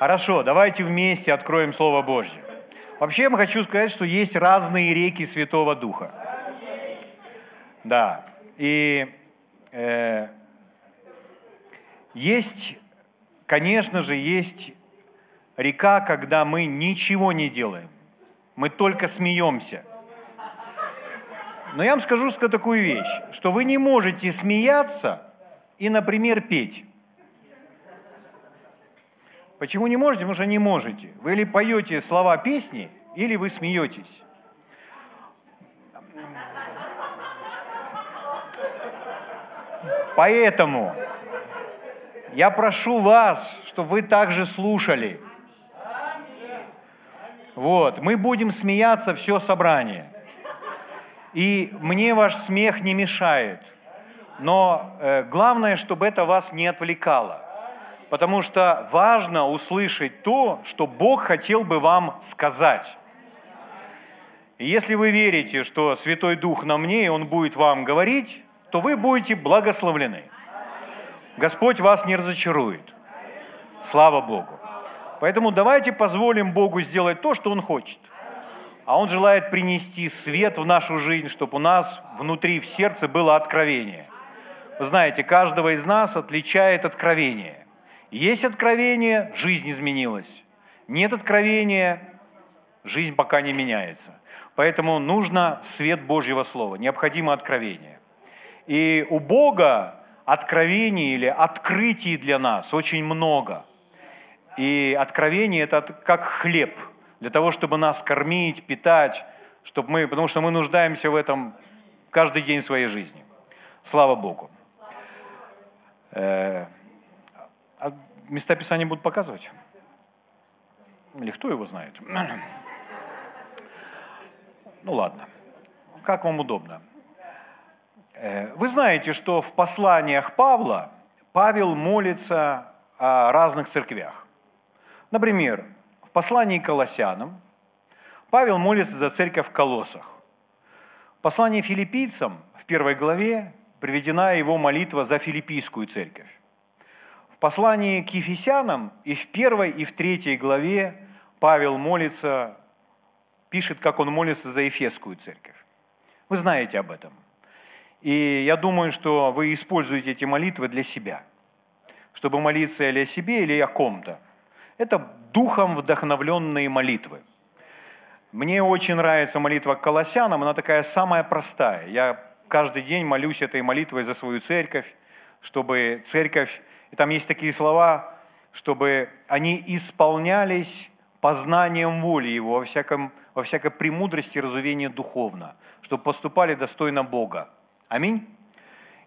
Хорошо, давайте вместе откроем Слово Божье. Вообще я хочу сказать, что есть разные реки Святого Духа. Да. И э, есть, конечно же, есть река, когда мы ничего не делаем. Мы только смеемся. Но я вам скажу такую вещь, что вы не можете смеяться и, например, петь. Почему не можете? Потому что не можете. Вы или поете слова песни, или вы смеетесь. Поэтому я прошу вас, чтобы вы также слушали. Вот, мы будем смеяться все собрание. И мне ваш смех не мешает. Но э, главное, чтобы это вас не отвлекало. Потому что важно услышать то, что Бог хотел бы вам сказать. И если вы верите, что Святой Дух на мне, и Он будет вам говорить, то вы будете благословлены. Господь вас не разочарует. Слава Богу. Поэтому давайте позволим Богу сделать то, что Он хочет. А Он желает принести свет в нашу жизнь, чтобы у нас внутри, в сердце было откровение. Вы знаете, каждого из нас отличает откровение. Есть откровение, жизнь изменилась. Нет откровения, жизнь пока не меняется. Поэтому нужно свет Божьего Слова, необходимо откровение. И у Бога откровений или открытий для нас очень много. И откровение – это как хлеб, для того, чтобы нас кормить, питать, чтобы мы, потому что мы нуждаемся в этом каждый день своей жизни. Слава Богу. А места Писания будут показывать? Или кто его знает? Ну ладно, как вам удобно. Э, вы знаете, что в посланиях Павла Павел молится о разных церквях. Например, в послании к Колоссянам Павел молится за церковь в Колоссах. В послании филиппийцам в первой главе приведена его молитва за филиппийскую церковь. Послании к Ефесянам и в первой, и в третьей главе Павел молится, пишет, как он молится за Ефесскую церковь. Вы знаете об этом. И я думаю, что вы используете эти молитвы для себя, чтобы молиться или о себе, или о ком-то. Это духом вдохновленные молитвы. Мне очень нравится молитва к Колоссянам, она такая самая простая. Я каждый день молюсь этой молитвой за свою церковь, чтобы церковь, и там есть такие слова, чтобы они исполнялись познанием воли Его во, всяком, во всякой премудрости и разувении духовно, чтобы поступали достойно Бога. Аминь.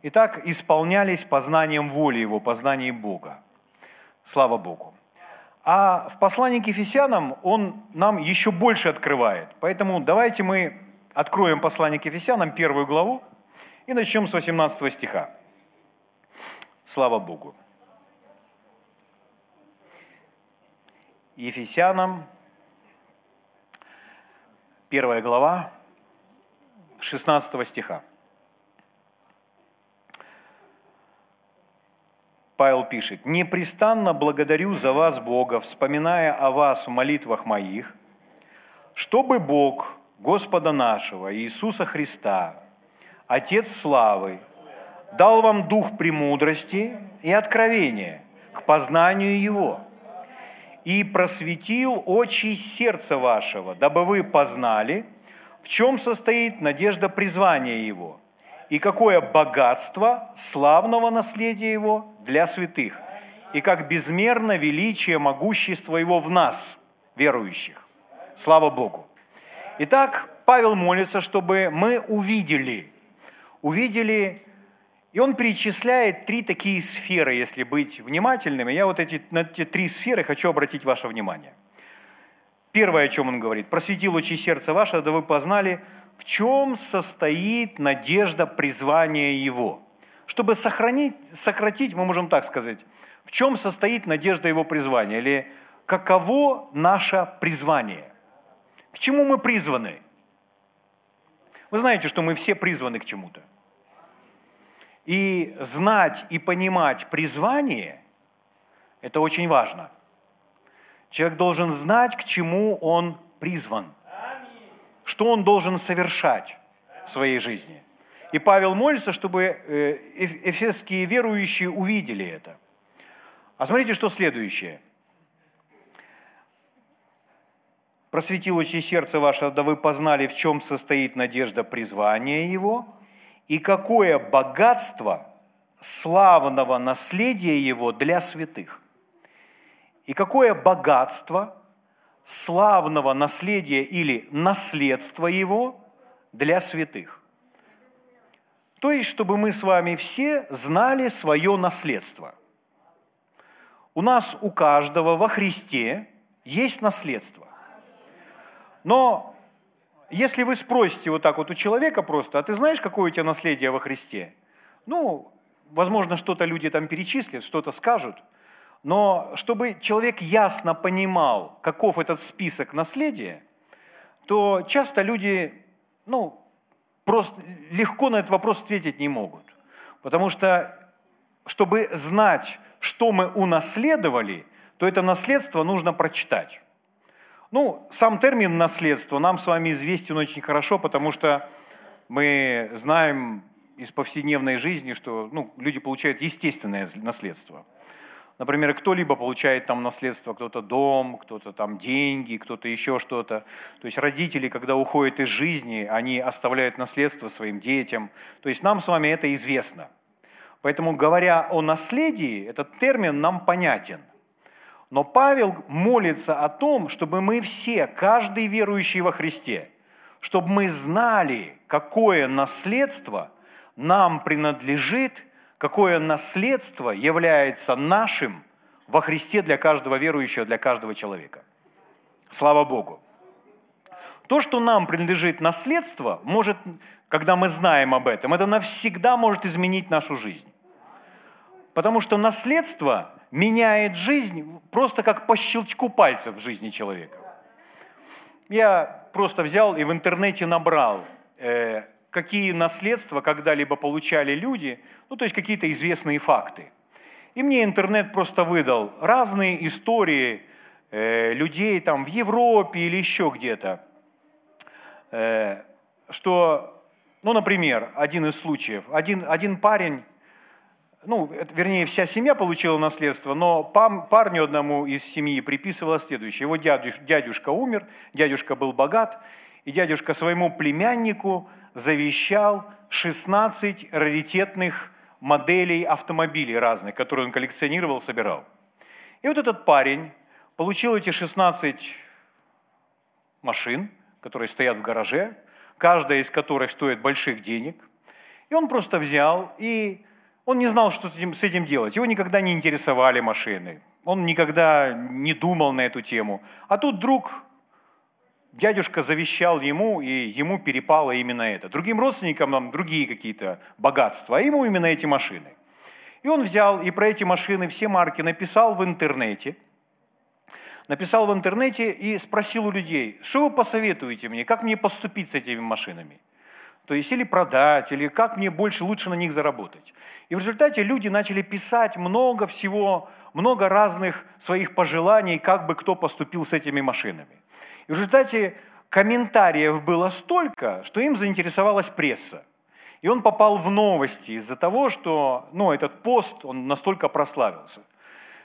Итак, исполнялись познанием воли Его, познанием Бога. Слава Богу. А в послании к Ефесянам он нам еще больше открывает. Поэтому давайте мы откроем послание к Ефесянам, первую главу, и начнем с 18 стиха. Слава Богу. Ефесянам, первая глава, 16 стиха. Павел пишет, «Непрестанно благодарю за вас Бога, вспоминая о вас в молитвах моих, чтобы Бог, Господа нашего, Иисуса Христа, Отец славы, дал вам дух премудрости и откровения к познанию Его, и просветил очи сердца вашего, дабы вы познали, в чем состоит надежда призвания Его – и какое богатство славного наследия Его для святых, и как безмерно величие могущества Его в нас, верующих. Слава Богу. Итак, Павел молится, чтобы мы увидели, увидели, и он перечисляет три такие сферы, если быть внимательными. Я вот эти, на эти три сферы хочу обратить ваше внимание. Первое, о чем он говорит, просветил очи сердца ваше, да вы познали, в чем состоит надежда призвания Его. Чтобы сохранить, сократить, мы можем так сказать, в чем состоит надежда Его призвания, или каково наше призвание. К чему мы призваны? Вы знаете, что мы все призваны к чему-то. И знать и понимать призвание – это очень важно. Человек должен знать, к чему он призван, что он должен совершать в своей жизни. И Павел молится, чтобы э, эфесские верующие увидели это. А смотрите, что следующее. «Просветил очи сердце ваше, да вы познали, в чем состоит надежда призвания его, и какое богатство славного наследия его для святых, и какое богатство славного наследия или наследства его для святых. То есть, чтобы мы с вами все знали свое наследство. У нас у каждого во Христе есть наследство. Но если вы спросите вот так вот у человека просто, а ты знаешь, какое у тебя наследие во Христе? Ну, возможно, что-то люди там перечислят, что-то скажут, но чтобы человек ясно понимал, каков этот список наследия, то часто люди, ну, просто легко на этот вопрос ответить не могут. Потому что, чтобы знать, что мы унаследовали, то это наследство нужно прочитать. Ну, сам термин наследство нам с вами известен очень хорошо, потому что мы знаем из повседневной жизни, что ну, люди получают естественное наследство. Например, кто-либо получает там наследство, кто-то дом, кто-то там деньги, кто-то еще что-то. То есть родители, когда уходят из жизни, они оставляют наследство своим детям. То есть нам с вами это известно. Поэтому, говоря о наследии, этот термин нам понятен. Но Павел молится о том, чтобы мы все, каждый верующий во Христе, чтобы мы знали, какое наследство нам принадлежит, какое наследство является нашим во Христе для каждого верующего, для каждого человека. Слава Богу. То, что нам принадлежит наследство, может, когда мы знаем об этом, это навсегда может изменить нашу жизнь. Потому что наследство меняет жизнь просто как по щелчку пальцев в жизни человека. Я просто взял и в интернете набрал, э, какие наследства когда-либо получали люди, ну то есть какие-то известные факты. И мне интернет просто выдал разные истории э, людей там в Европе или еще где-то, э, что, ну, например, один из случаев, один, один парень ну, вернее, вся семья получила наследство, но парню одному из семьи приписывалось следующее. Его дядюшка, дядюшка умер, дядюшка был богат, и дядюшка своему племяннику завещал 16 раритетных моделей автомобилей разных, которые он коллекционировал, собирал. И вот этот парень получил эти 16 машин, которые стоят в гараже, каждая из которых стоит больших денег. И он просто взял и он не знал, что с этим, делать. Его никогда не интересовали машины. Он никогда не думал на эту тему. А тут вдруг дядюшка завещал ему, и ему перепало именно это. Другим родственникам нам другие какие-то богатства, а ему именно эти машины. И он взял и про эти машины все марки написал в интернете. Написал в интернете и спросил у людей, что вы посоветуете мне, как мне поступить с этими машинами? То есть или продать, или как мне больше, лучше на них заработать. И в результате люди начали писать много всего, много разных своих пожеланий, как бы кто поступил с этими машинами. И в результате комментариев было столько, что им заинтересовалась пресса. И он попал в новости из-за того, что ну, этот пост, он настолько прославился.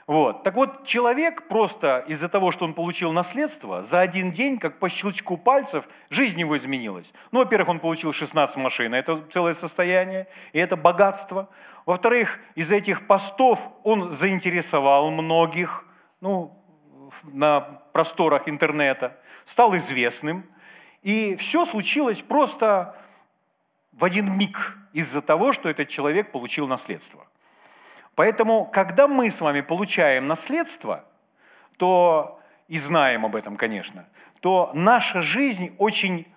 Вот. Так вот, человек просто из-за того, что он получил наследство, за один день, как по щелчку пальцев, жизнь его изменилась. Ну, во-первых, он получил 16 машин, это целое состояние, и это богатство. Во-вторых, из этих постов он заинтересовал многих, ну, на просторах интернета, стал известным. И все случилось просто в один миг из-за того, что этот человек получил наследство. Поэтому, когда мы с вами получаем наследство, то, и знаем об этом, конечно, то наша жизнь очень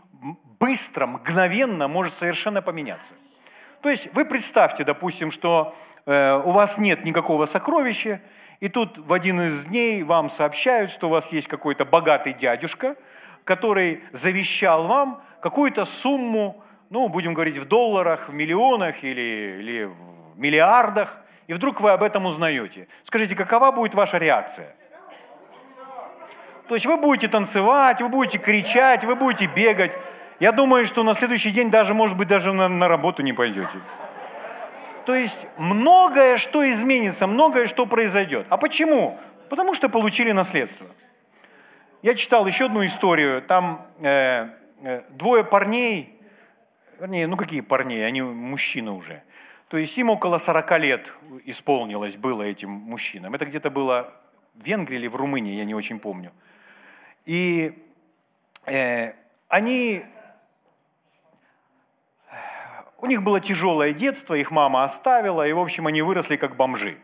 быстро, мгновенно может совершенно поменяться. То есть вы представьте, допустим, что э, у вас нет никакого сокровища, и тут в один из дней вам сообщают, что у вас есть какой-то богатый дядюшка, который завещал вам какую-то сумму, ну, будем говорить, в долларах, в миллионах или, или в миллиардах, и вдруг вы об этом узнаете. Скажите, какова будет ваша реакция? То есть вы будете танцевать, вы будете кричать, вы будете бегать. Я думаю, что на следующий день даже, может быть, даже на, на работу не пойдете. То есть многое, что изменится, многое, что произойдет. А почему? Потому что получили наследство. Я читал еще одну историю. Там э, э, двое парней, вернее, ну какие парней, они мужчины уже. То есть им около 40 лет исполнилось было этим мужчинам. Это где-то было в Венгрии или в Румынии, я не очень помню. И э, они у них было тяжелое детство, их мама оставила, и, в общем, они выросли как бомжи.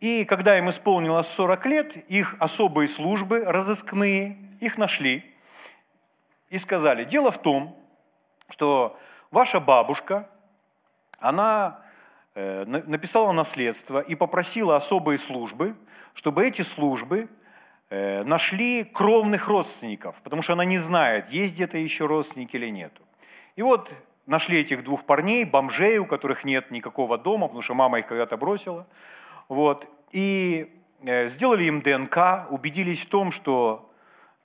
И когда им исполнилось 40 лет, их особые службы, разыскные, их нашли и сказали, дело в том, что ваша бабушка, она э, написала наследство и попросила особые службы, чтобы эти службы э, нашли кровных родственников, потому что она не знает, есть где-то еще родственники или нету. И вот нашли этих двух парней, бомжей, у которых нет никакого дома, потому что мама их когда-то бросила. Вот. И э, сделали им ДНК, убедились в том, что,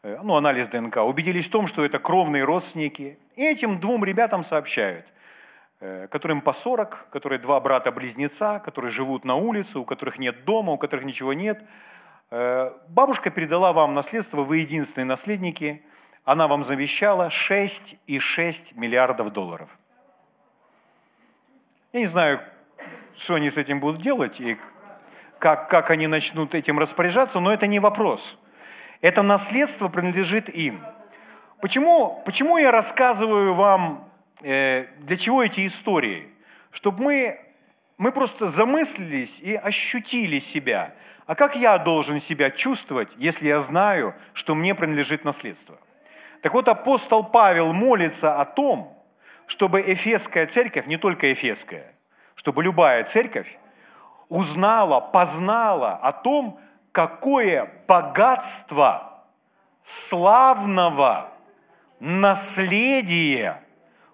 ну, анализ ДНК, убедились в том, что это кровные родственники. И этим двум ребятам сообщают, э, которым по 40, которые два брата-близнеца, которые живут на улице, у которых нет дома, у которых ничего нет. Бабушка передала вам наследство, вы единственные наследники – она вам завещала 6,6 миллиардов долларов. Я не знаю, что они с этим будут делать и как, как они начнут этим распоряжаться, но это не вопрос. Это наследство принадлежит им. Почему, почему я рассказываю вам, э, для чего эти истории? Чтобы мы, мы просто замыслились и ощутили себя. А как я должен себя чувствовать, если я знаю, что мне принадлежит наследство? Так вот, апостол Павел молится о том, чтобы Эфесская церковь, не только Эфесская, чтобы любая церковь узнала, познала о том, какое богатство славного наследия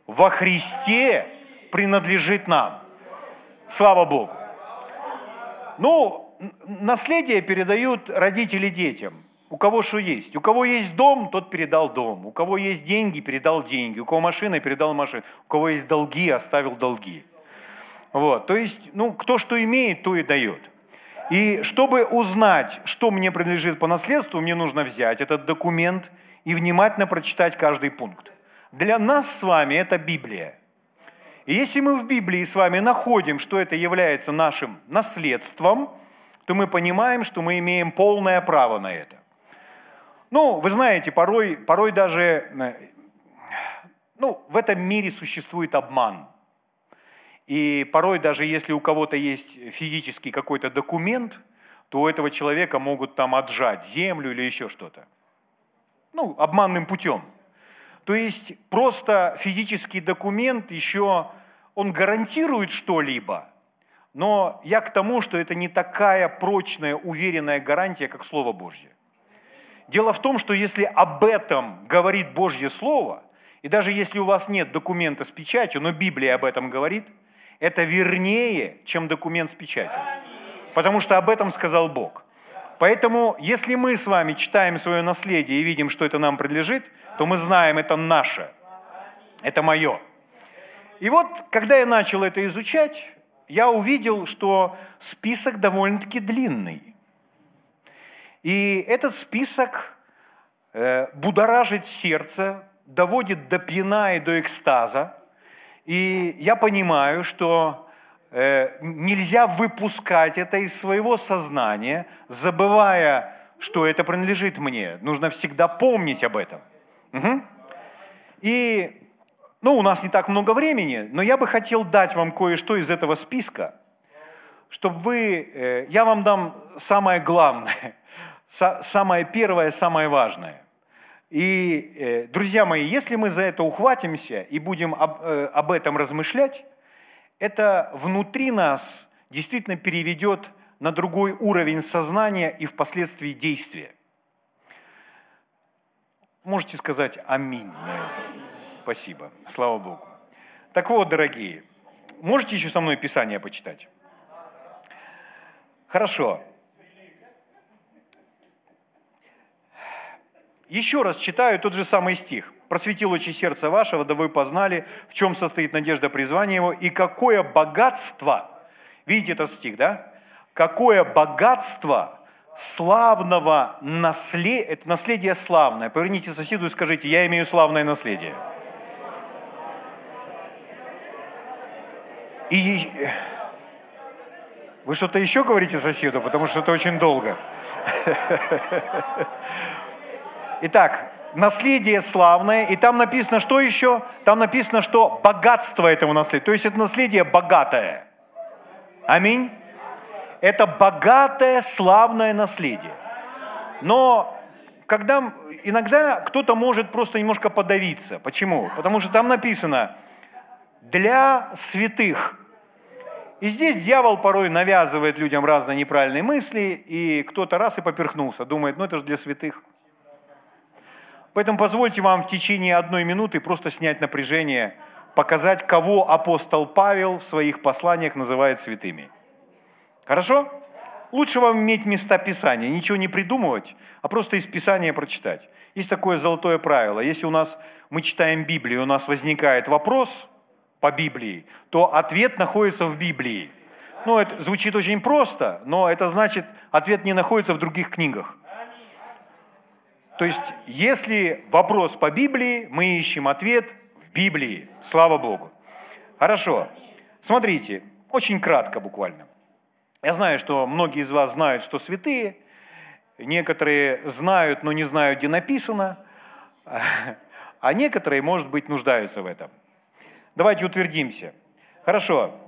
во Христе принадлежит нам. Слава Богу. Ну, наследие передают родители детям. У кого что есть. У кого есть дом, тот передал дом. У кого есть деньги, передал деньги. У кого машина, передал машину. У кого есть долги, оставил долги. Вот. То есть, ну, кто что имеет, то и дает. И чтобы узнать, что мне принадлежит по наследству, мне нужно взять этот документ и внимательно прочитать каждый пункт. Для нас с вами это Библия. И если мы в Библии с вами находим, что это является нашим наследством, то мы понимаем, что мы имеем полное право на это. Ну, вы знаете, порой, порой даже, э, ну, в этом мире существует обман. И порой даже если у кого-то есть физический какой-то документ, то у этого человека могут там отжать землю или еще что-то. Ну, обманным путем. То есть просто физический документ еще, он гарантирует что-либо, но я к тому, что это не такая прочная, уверенная гарантия, как Слово Божье. Дело в том, что если об этом говорит Божье Слово, и даже если у вас нет документа с печатью, но Библия об этом говорит, это вернее, чем документ с печатью. Потому что об этом сказал Бог. Поэтому, если мы с вами читаем свое наследие и видим, что это нам принадлежит, то мы знаем, это наше, это мое. И вот, когда я начал это изучать, я увидел, что список довольно-таки длинный. И этот список э, будоражит сердце, доводит до пьяна и до экстаза. И я понимаю, что э, нельзя выпускать это из своего сознания, забывая, что это принадлежит мне. Нужно всегда помнить об этом. Угу. И, ну, у нас не так много времени, но я бы хотел дать вам кое-что из этого списка, чтобы вы, э, я вам дам самое главное – самое первое, самое важное. И, э, друзья мои, если мы за это ухватимся и будем об, э, об этом размышлять, это внутри нас действительно переведет на другой уровень сознания и впоследствии действия. Можете сказать аминь на это. Спасибо. Слава Богу. Так вот, дорогие, можете еще со мной Писание почитать? Хорошо. Еще раз читаю тот же самый стих. «Просветил очи сердца вашего, да вы познали, в чем состоит надежда призвания его, и какое богатство». Видите этот стих, да? «Какое богатство славного наследия, это наследие славное». Поверните соседу и скажите, я имею славное наследие. И вы что-то еще говорите соседу, потому что это очень долго. Итак, наследие славное, и там написано, что еще? Там написано, что богатство этого наследия. То есть это наследие богатое. Аминь. Это богатое, славное наследие. Но когда иногда кто-то может просто немножко подавиться. Почему? Потому что там написано для святых. И здесь дьявол порой навязывает людям разные неправильные мысли, и кто-то раз и поперхнулся, думает, ну это же для святых. Поэтому позвольте вам в течение одной минуты просто снять напряжение, показать, кого апостол Павел в своих посланиях называет святыми. Хорошо? Лучше вам иметь места Писания, ничего не придумывать, а просто из Писания прочитать. Есть такое золотое правило. Если у нас мы читаем Библию, у нас возникает вопрос по Библии, то ответ находится в Библии. Ну, это звучит очень просто, но это значит, ответ не находится в других книгах. То есть, если вопрос по Библии, мы ищем ответ в Библии. Слава Богу. Хорошо. Смотрите, очень кратко буквально. Я знаю, что многие из вас знают, что святые. Некоторые знают, но не знают, где написано. А некоторые, может быть, нуждаются в этом. Давайте утвердимся. Хорошо.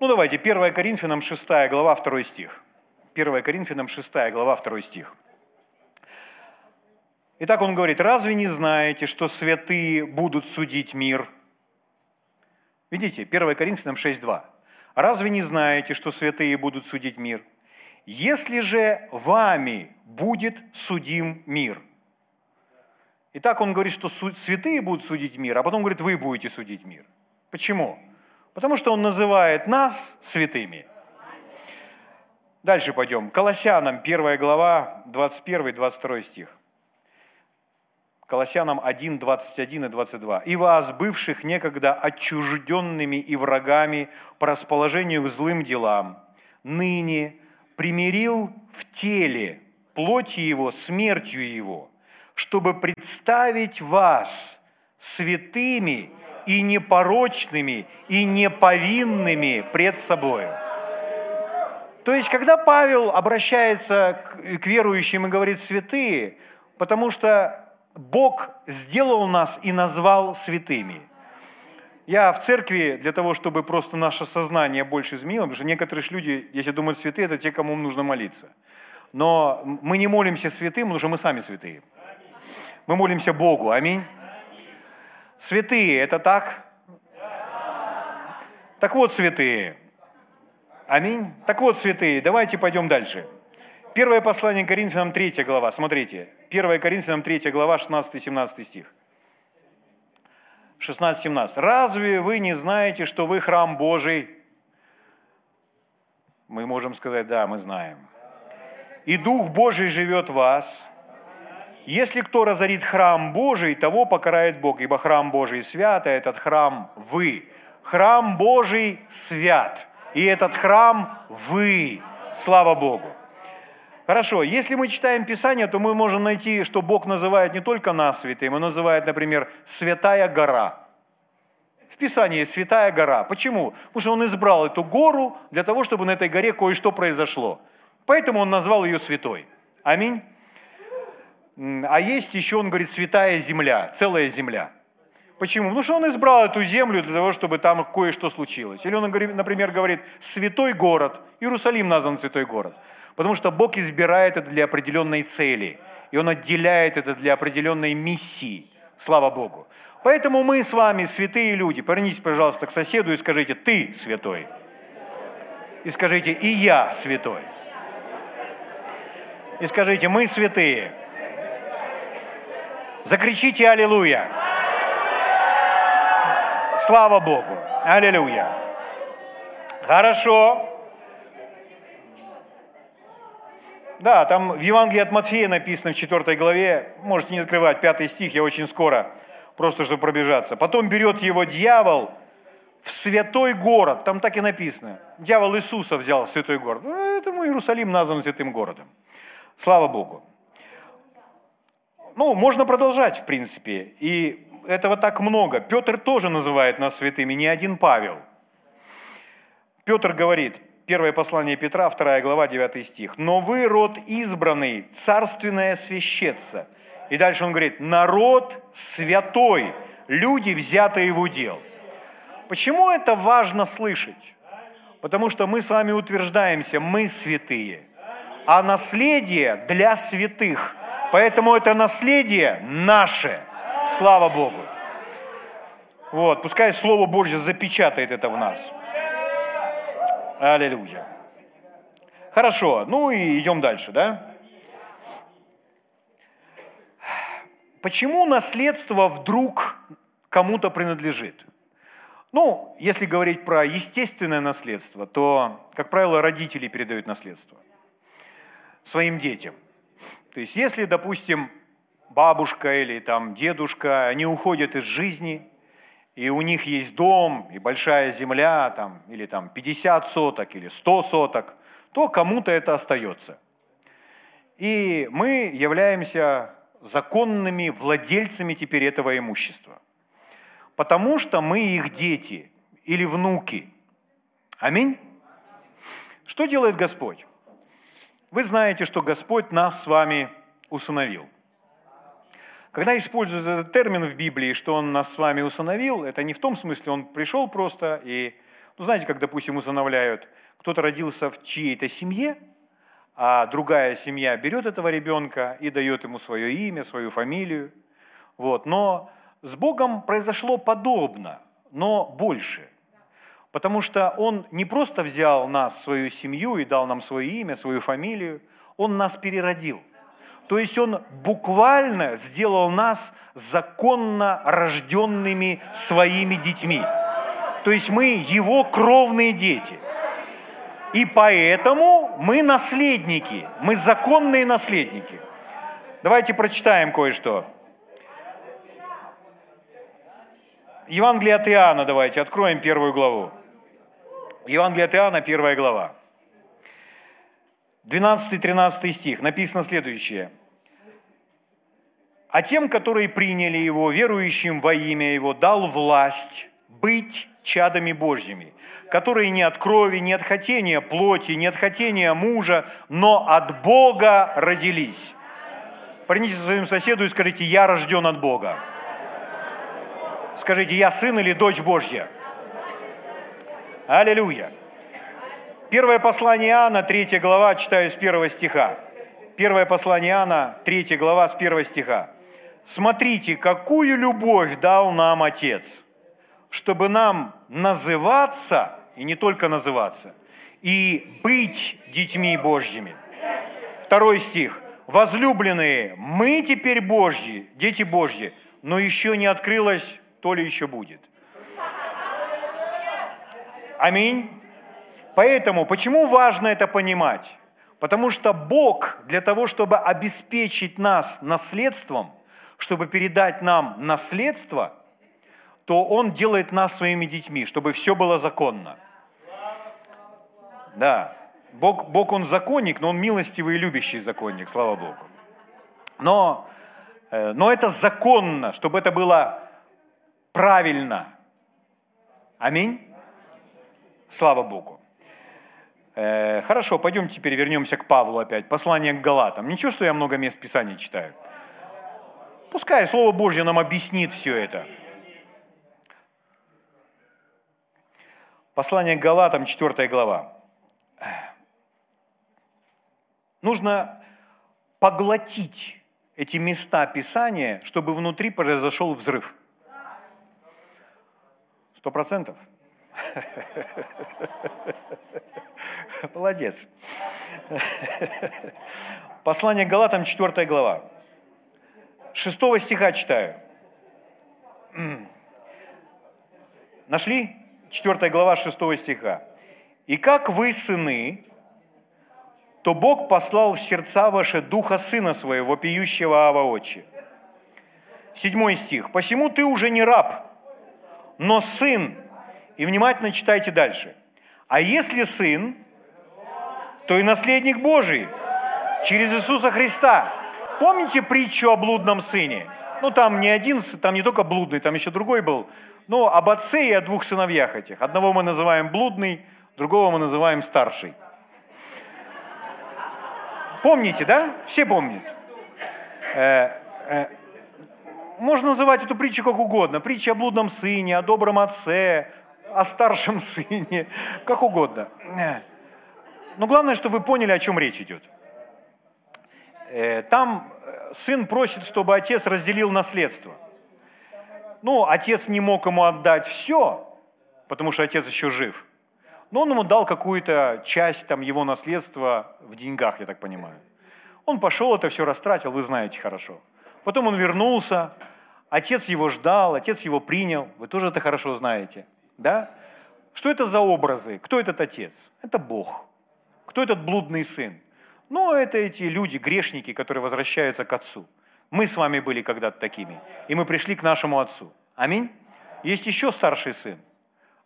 Ну давайте, 1 Коринфянам 6 глава, 2 стих. 1 Коринфянам 6 глава, 2 стих. Итак, он говорит, разве не знаете, что святые будут судить мир? Видите, 1 Коринфянам 6.2. Разве не знаете, что святые будут судить мир? Если же вами будет судим мир. Итак, он говорит, что святые будут судить мир, а потом говорит, вы будете судить мир. Почему? Потому что он называет нас святыми. Дальше пойдем. Колоссянам 1 глава, 21-22 стих. Колоссянам 1, 21 и 22. «И вас, бывших некогда отчужденными и врагами по расположению к злым делам, ныне примирил в теле плоти его смертью его, чтобы представить вас святыми и непорочными, и неповинными пред собой. То есть, когда Павел обращается к верующим и говорит «святые», потому что Бог сделал нас и назвал святыми. Я в церкви для того, чтобы просто наше сознание больше изменило, потому что некоторые люди, если думают святые, это те, кому нужно молиться. Но мы не молимся святым, потому что мы сами святые. Мы молимся Богу. Аминь. Святые, это так? Так вот, святые. Аминь. Так вот, святые, давайте пойдем дальше. Первое послание Коринфянам, 3 глава, смотрите. 1 Коринфянам, 3 глава, 16-17 стих. 16-17. «Разве вы не знаете, что вы храм Божий?» Мы можем сказать, да, мы знаем. «И Дух Божий живет в вас, если кто разорит храм Божий, того покарает Бог, ибо храм Божий свят, а этот храм вы. Храм Божий свят, и этот храм вы. Слава Богу. Хорошо, если мы читаем Писание, то мы можем найти, что Бог называет не только нас святым, Он называет, например, «святая гора». В Писании «святая гора». Почему? Потому что Он избрал эту гору для того, чтобы на этой горе кое-что произошло. Поэтому Он назвал ее святой. Аминь. А есть еще, он говорит, святая земля, целая земля. Почему? Потому что он избрал эту землю для того, чтобы там кое-что случилось. Или он, например, говорит, святой город. Иерусалим назван святой город. Потому что Бог избирает это для определенной цели. И Он отделяет это для определенной миссии. Слава Богу. Поэтому мы с вами святые люди. Повернитесь, пожалуйста, к соседу и скажите, ты святой. И скажите, и я святой. И скажите, мы святые. Закричите «Аллилуйя!» Слава Богу! Аллилуйя! Хорошо. Да, там в Евангелии от Матфея написано в 4 главе, можете не открывать, 5 стих, я очень скоро, просто чтобы пробежаться. Потом берет его дьявол в святой город, там так и написано. Дьявол Иисуса взял в святой город. Ну, Поэтому Иерусалим назван святым городом. Слава Богу. Ну, можно продолжать, в принципе. И этого так много. Петр тоже называет нас святыми, не один Павел. Петр говорит, первое послание Петра, 2 глава, 9 стих. «Но вы род избранный, царственное священство». И дальше он говорит, народ святой, люди, взятые в удел. Почему это важно слышать? Потому что мы с вами утверждаемся, мы святые, а наследие для святых. Поэтому это наследие наше. Слава Богу. Вот, пускай Слово Божье запечатает это в нас. Аллилуйя. Хорошо, ну и идем дальше, да? Почему наследство вдруг кому-то принадлежит? Ну, если говорить про естественное наследство, то, как правило, родители передают наследство своим детям. То есть, если, допустим, бабушка или там дедушка, они уходят из жизни, и у них есть дом, и большая земля, там, или там 50 соток, или 100 соток, то кому-то это остается. И мы являемся законными владельцами теперь этого имущества. Потому что мы их дети или внуки. Аминь. Что делает Господь? Вы знаете, что Господь нас с вами усыновил – когда используют этот термин в Библии, что Он нас с вами усыновил, это не в том смысле, Он пришел просто и, ну знаете, как, допустим, усыновляют, кто-то родился в чьей-то семье, а другая семья берет этого ребенка и дает ему свое имя, свою фамилию. Вот. Но с Богом произошло подобно, но больше. Потому что Он не просто взял нас, свою семью, и дал нам свое имя, свою фамилию, Он нас переродил. То есть Он буквально сделал нас законно рожденными своими детьми. То есть мы Его кровные дети. И поэтому мы наследники, мы законные наследники. Давайте прочитаем кое-что. Евангелие от Иоанна давайте, откроем первую главу. Евангелие от Иоанна, первая глава. 12-13 стих, написано следующее а тем, которые приняли Его, верующим во имя Его, дал власть быть чадами Божьими, которые не от крови, не от хотения плоти, не от хотения мужа, но от Бога родились. Принесите своему соседу и скажите, я рожден от Бога. Скажите, я сын или дочь Божья? Аллилуйя. Первое послание Иоанна, 3 глава, читаю с первого стиха. Первое послание Иоанна, 3 глава, с первого стиха смотрите, какую любовь дал нам Отец, чтобы нам называться, и не только называться, и быть детьми Божьими. Второй стих. Возлюбленные, мы теперь Божьи, дети Божьи, но еще не открылось, то ли еще будет. Аминь. Поэтому, почему важно это понимать? Потому что Бог для того, чтобы обеспечить нас наследством – чтобы передать нам наследство, то Он делает нас своими детьми, чтобы все было законно. Да, Бог, Бог Он законник, но Он милостивый и любящий законник, слава Богу. Но, э, но это законно, чтобы это было правильно. Аминь. Слава Богу. Э, хорошо, пойдем теперь вернемся к Павлу опять. Послание к Галатам. Ничего, что я много мест Писаний читаю. Пускай Слово Божье нам объяснит все это. Послание к Галатам, 4 глава. Нужно поглотить эти места Писания, чтобы внутри произошел взрыв. Сто процентов? Молодец. Послание к Галатам, 4 глава. Шестого стиха читаю. Нашли? Четвертая глава шестого стиха. «И как вы, сыны, то Бог послал в сердца ваши Духа Сына Своего, вопиющего Ава Отче. Седьмой стих. «Посему ты уже не раб, но сын». И внимательно читайте дальше. «А если сын, то и наследник Божий через Иисуса Христа». Помните притчу о блудном сыне? Ну, там не один, там не только блудный, там еще другой был. Но об отце и о двух сыновьях этих. Одного мы называем блудный, другого мы называем старший. Помните, да? Все помнят. Э, э, можно называть эту притчу как угодно. Притча о блудном сыне, о добром отце, о старшем сыне, как угодно. Но главное, чтобы вы поняли, о чем речь идет. Э, там сын просит, чтобы отец разделил наследство. Ну, отец не мог ему отдать все, потому что отец еще жив. Но он ему дал какую-то часть там, его наследства в деньгах, я так понимаю. Он пошел, это все растратил, вы знаете хорошо. Потом он вернулся, отец его ждал, отец его принял, вы тоже это хорошо знаете. Да? Что это за образы? Кто этот отец? Это Бог. Кто этот блудный сын? Ну, это эти люди, грешники, которые возвращаются к Отцу. Мы с вами были когда-то такими, и мы пришли к нашему Отцу. Аминь. Есть еще старший сын.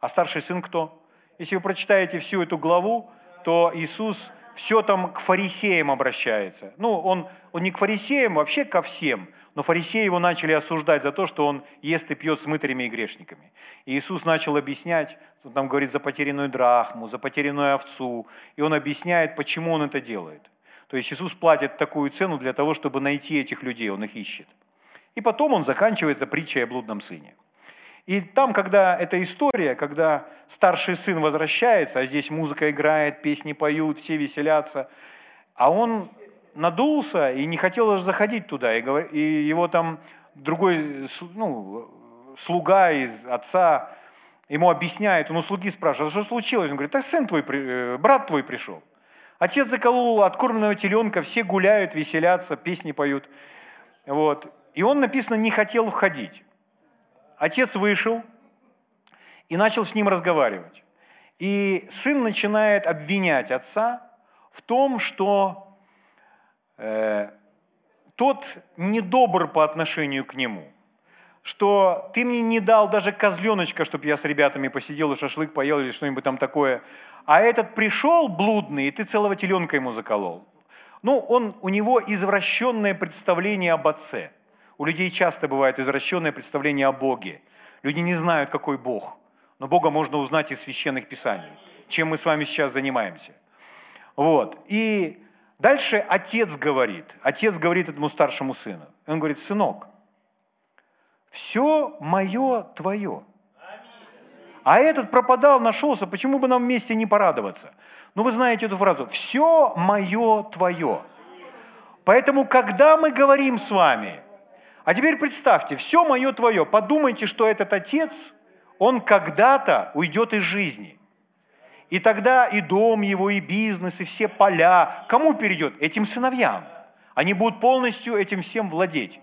А старший сын кто? Если вы прочитаете всю эту главу, то Иисус все там к фарисеям обращается. Ну, он, он не к фарисеям, вообще ко всем. Но фарисеи его начали осуждать за то, что он ест и пьет с мытарями и грешниками. И Иисус начал объяснять, он там говорит за потерянную драхму, за потерянную овцу. И он объясняет, почему он это делает. То есть Иисус платит такую цену для того, чтобы найти этих людей, он их ищет. И потом он заканчивает это притчей о блудном сыне. И там, когда эта история, когда старший сын возвращается, а здесь музыка играет, песни поют, все веселятся, а он надулся и не хотел даже заходить туда, и его там другой ну, слуга из отца ему объясняет, он у слуги спрашивает, а что случилось? Он говорит, так сын твой, э, брат твой пришел. Отец заколол откормленного теленка, все гуляют, веселятся, песни поют. Вот. И он, написано, не хотел входить. Отец вышел и начал с ним разговаривать. И сын начинает обвинять отца в том, что тот недобр по отношению к нему, что ты мне не дал даже козленочка, чтобы я с ребятами посидел и шашлык поел или что-нибудь там такое, а этот пришел блудный, и ты целого теленка ему заколол. Ну, он, у него извращенное представление об отце – у людей часто бывает извращенное представление о Боге. Люди не знают, какой Бог. Но Бога можно узнать из священных писаний, чем мы с вами сейчас занимаемся. Вот. И дальше отец говорит, отец говорит этому старшему сыну. Он говорит, сынок, все мое твое. А этот пропадал, нашелся, почему бы нам вместе не порадоваться? Ну, вы знаете эту фразу, все мое твое. Поэтому, когда мы говорим с вами, а теперь представьте, все мое твое. Подумайте, что этот отец, он когда-то уйдет из жизни. И тогда и дом его, и бизнес, и все поля. Кому перейдет? Этим сыновьям. Они будут полностью этим всем владеть.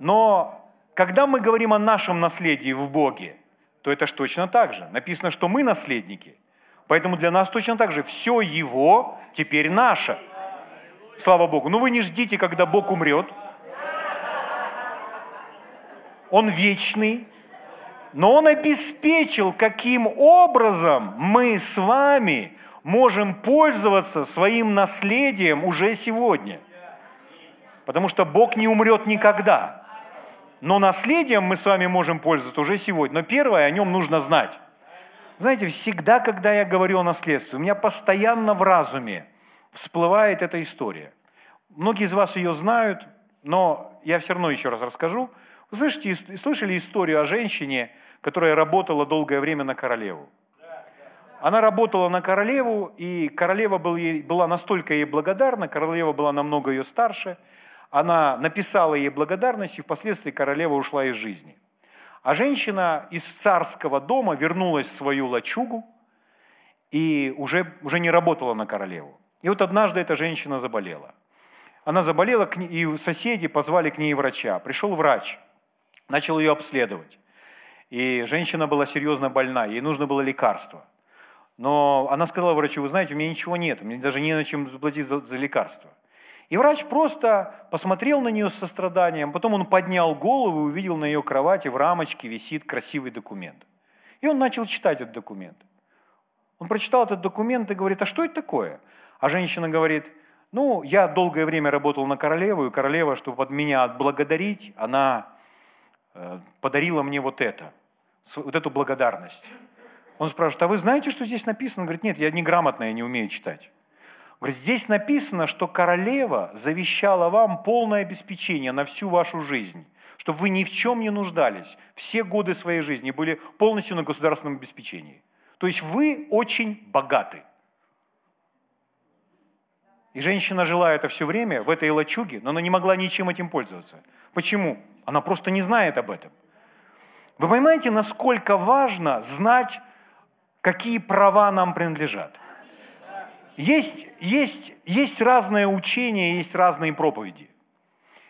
Но когда мы говорим о нашем наследии в Боге, то это же точно так же. Написано, что мы наследники. Поэтому для нас точно так же. Все его теперь наше. Слава Богу. Но ну вы не ждите, когда Бог умрет – он вечный, но Он обеспечил, каким образом мы с вами можем пользоваться своим наследием уже сегодня. Потому что Бог не умрет никогда. Но наследием мы с вами можем пользоваться уже сегодня. Но первое, о нем нужно знать. Знаете, всегда, когда я говорю о наследстве, у меня постоянно в разуме всплывает эта история. Многие из вас ее знают, но я все равно еще раз расскажу – вы слышите, слышали историю о женщине, которая работала долгое время на королеву? Она работала на королеву, и королева была настолько ей благодарна, королева была намного ее старше, она написала ей благодарность, и впоследствии королева ушла из жизни. А женщина из царского дома вернулась в свою лачугу и уже, уже не работала на королеву. И вот однажды эта женщина заболела. Она заболела, и соседи позвали к ней врача. Пришел врач – начал ее обследовать. И женщина была серьезно больна, ей нужно было лекарство. Но она сказала врачу, вы знаете, у меня ничего нет, мне даже не на чем заплатить за, за лекарство. И врач просто посмотрел на нее с состраданием, потом он поднял голову и увидел на ее кровати в рамочке висит красивый документ. И он начал читать этот документ. Он прочитал этот документ и говорит, а что это такое? А женщина говорит, ну, я долгое время работал на королеву, и королева, чтобы под меня отблагодарить, она э, подарила мне вот это, вот эту благодарность. Он спрашивает, а вы знаете, что здесь написано? Он говорит, нет, я неграмотная, я не умею читать. Говорит, здесь написано, что королева завещала вам полное обеспечение на всю вашу жизнь, чтобы вы ни в чем не нуждались. Все годы своей жизни были полностью на государственном обеспечении. То есть вы очень богаты. И женщина жила это все время в этой лачуге, но она не могла ничем этим пользоваться. Почему? Она просто не знает об этом. Вы понимаете, насколько важно знать, какие права нам принадлежат? Есть, есть, есть разное учение, есть разные проповеди.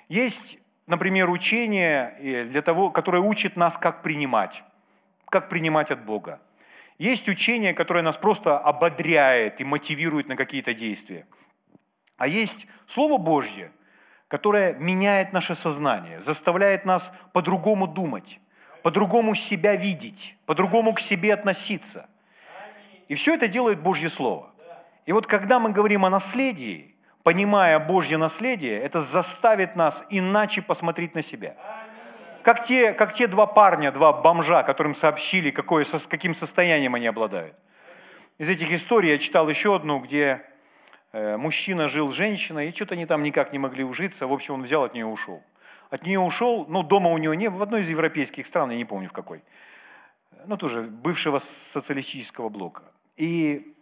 Есть, например, учение, э, для того, которое учит нас, как принимать, как принимать от Бога. Есть учение, которое нас просто ободряет и мотивирует на какие-то действия. А есть Слово Божье, которое меняет наше сознание, заставляет нас по-другому думать, по-другому себя видеть, по-другому к себе относиться. И все это делает Божье Слово. И вот когда мы говорим о наследии, понимая Божье наследие, это заставит нас иначе посмотреть на себя. Как те, как те два парня, два бомжа, которым сообщили, какое, с каким состоянием они обладают. Из этих историй я читал еще одну, где э, мужчина жил с женщиной, и что-то они там никак не могли ужиться. В общем, он взял от нее ушел. От нее ушел, ну, дома у него не, в одной из европейских стран, я не помню в какой. Ну, тоже бывшего социалистического блока. И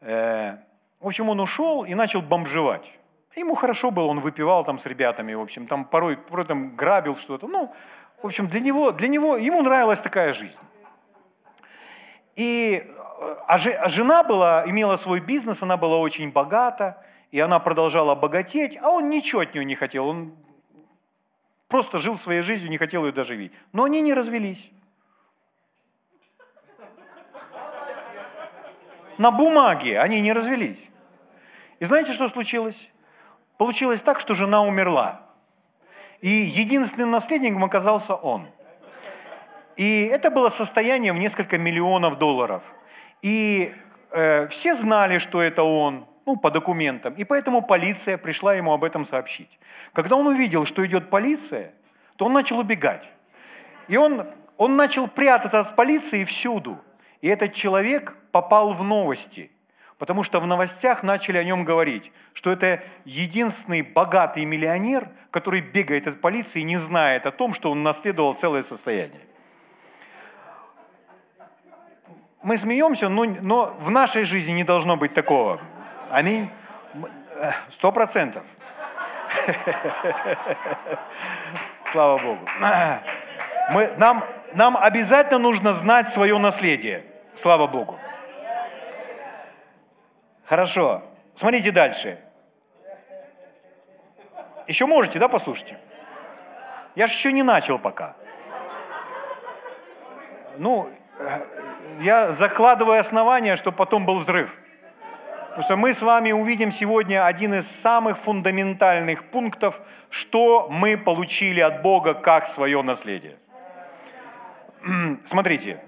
Э, в общем, он ушел и начал бомжевать. Ему хорошо было, он выпивал там с ребятами, в общем, там порой, порой там грабил что-то. Ну, в общем, для него, для него, ему нравилась такая жизнь. И, а, а жена была, имела свой бизнес, она была очень богата, и она продолжала богатеть, а он ничего от нее не хотел, он просто жил своей жизнью, не хотел ее даже видеть. Но они не развелись. на бумаге они не развелись. И знаете, что случилось? Получилось так, что жена умерла. И единственным наследником оказался он. И это было состояние в несколько миллионов долларов. И э, все знали, что это он, ну, по документам. И поэтому полиция пришла ему об этом сообщить. Когда он увидел, что идет полиция, то он начал убегать. И он, он начал прятаться от полиции всюду. И этот человек попал в новости, потому что в новостях начали о нем говорить, что это единственный богатый миллионер, который бегает от полиции и не знает о том, что он наследовал целое состояние. Мы смеемся, но, но в нашей жизни не должно быть такого. Аминь. Э, сто процентов. Слава Богу. Мы, нам, нам обязательно нужно знать свое наследие. Слава Богу. Хорошо. Смотрите дальше. Еще можете, да, послушайте? Я же еще не начал пока. Ну, э, я закладываю основания, чтобы потом был взрыв. Потому что мы с вами увидим сегодня один из самых фундаментальных пунктов, что мы получили от Бога как свое наследие. Смотрите,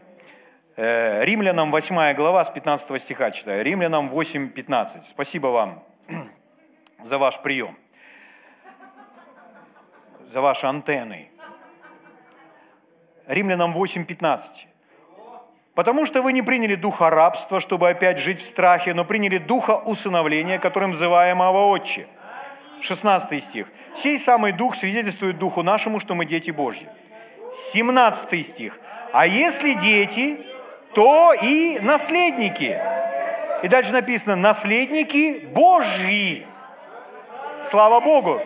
Э, Римлянам 8 глава с 15 стиха читаю. Римлянам 8, 15. Спасибо вам за ваш прием, за ваши антенны. Римлянам 8, 15. Потому что вы не приняли духа рабства, чтобы опять жить в страхе, но приняли духа усыновления, которым называемого Отче. 16 стих. Сей самый дух свидетельствует духу нашему, что мы дети Божьи. 17 стих. А если дети, то и наследники. И дальше написано, наследники Божьи. Слава Богу.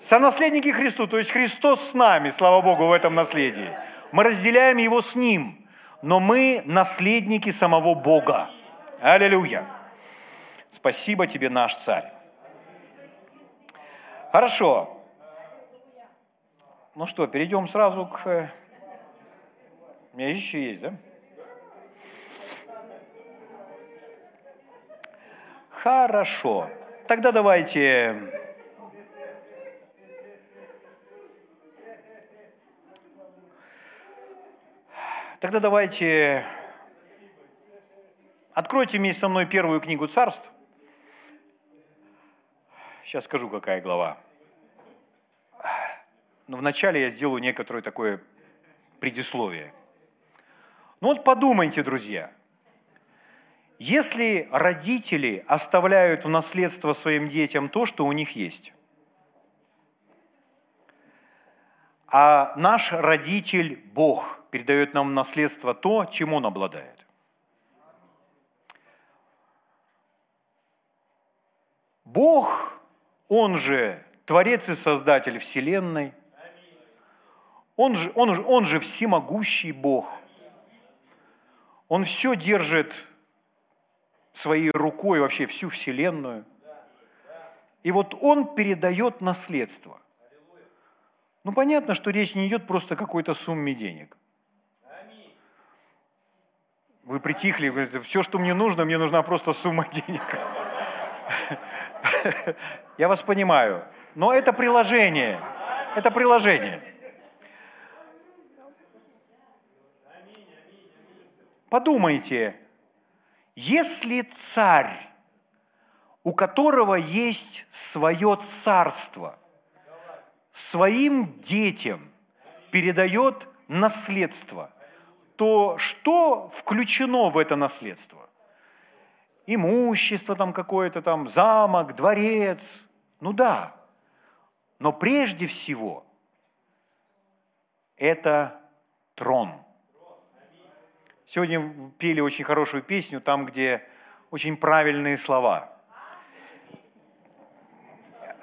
Сонаследники Христу, то есть Христос с нами, слава Богу, в этом наследии. Мы разделяем его с Ним, но мы наследники самого Бога. Аллилуйя. Спасибо тебе, наш царь. Хорошо. Ну что, перейдем сразу к... Э, у меня еще есть, да? Хорошо. Тогда давайте Тогда давайте... Откройте вместе со мной первую книгу царств. Сейчас скажу, какая глава. Но вначале я сделаю некоторое такое предисловие. Ну вот подумайте, друзья – если родители оставляют в наследство своим детям то, что у них есть, а наш родитель, Бог, передает нам наследство то, чем Он обладает. Бог, Он же Творец и Создатель Вселенной, Он же, он, же, он же всемогущий Бог. Он все держит своей рукой вообще всю Вселенную. И вот он передает наследство. Ну, понятно, что речь не идет просто о какой-то сумме денег. Вы притихли, говорите, все, что мне нужно, мне нужна просто сумма денег. Я вас понимаю. Но это приложение. Это приложение. Подумайте, если царь, у которого есть свое царство, своим детям передает наследство, то что включено в это наследство? Имущество там какое-то там, замок, дворец. Ну да. Но прежде всего это трон – Сегодня пели очень хорошую песню, там, где очень правильные слова.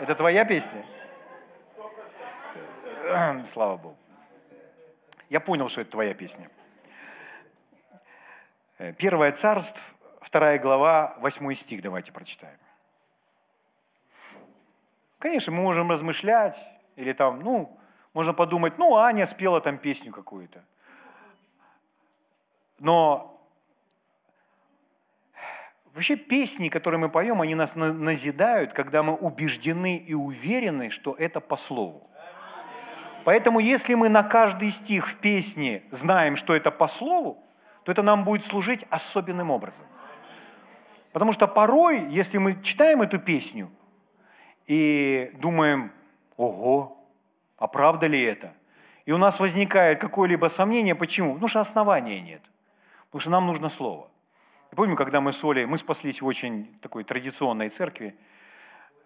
Это твоя песня? Слава Богу. Я понял, что это твоя песня. Первое царство, вторая глава, восьмой стих, давайте прочитаем. Конечно, мы можем размышлять, или там, ну, можно подумать, ну, Аня спела там песню какую-то. Но вообще песни, которые мы поем, они нас назидают, когда мы убеждены и уверены, что это по слову. Поэтому если мы на каждый стих в песне знаем, что это по слову, то это нам будет служить особенным образом. Потому что порой, если мы читаем эту песню и думаем, ого, а правда ли это? И у нас возникает какое-либо сомнение, почему? Потому что основания нет. Потому что нам нужно слово. Я помню, когда мы с Олей, мы спаслись в очень такой традиционной церкви,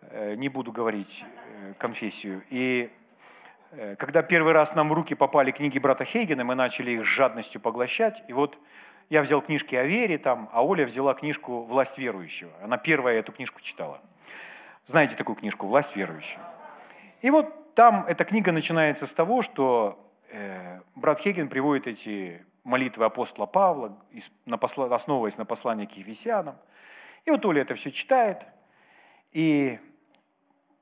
э, не буду говорить э, конфессию, и когда первый раз нам в руки попали книги брата Хейгена, мы начали их с жадностью поглощать, и вот я взял книжки о вере там, а Оля взяла книжку «Власть верующего». Она первая эту книжку читала. Знаете такую книжку «Власть верующего». И вот там эта книга начинается с того, что э, брат Хеген приводит эти молитвы апостола Павла, на посла, основываясь на послании к Ефесянам. И вот Оля это все читает, и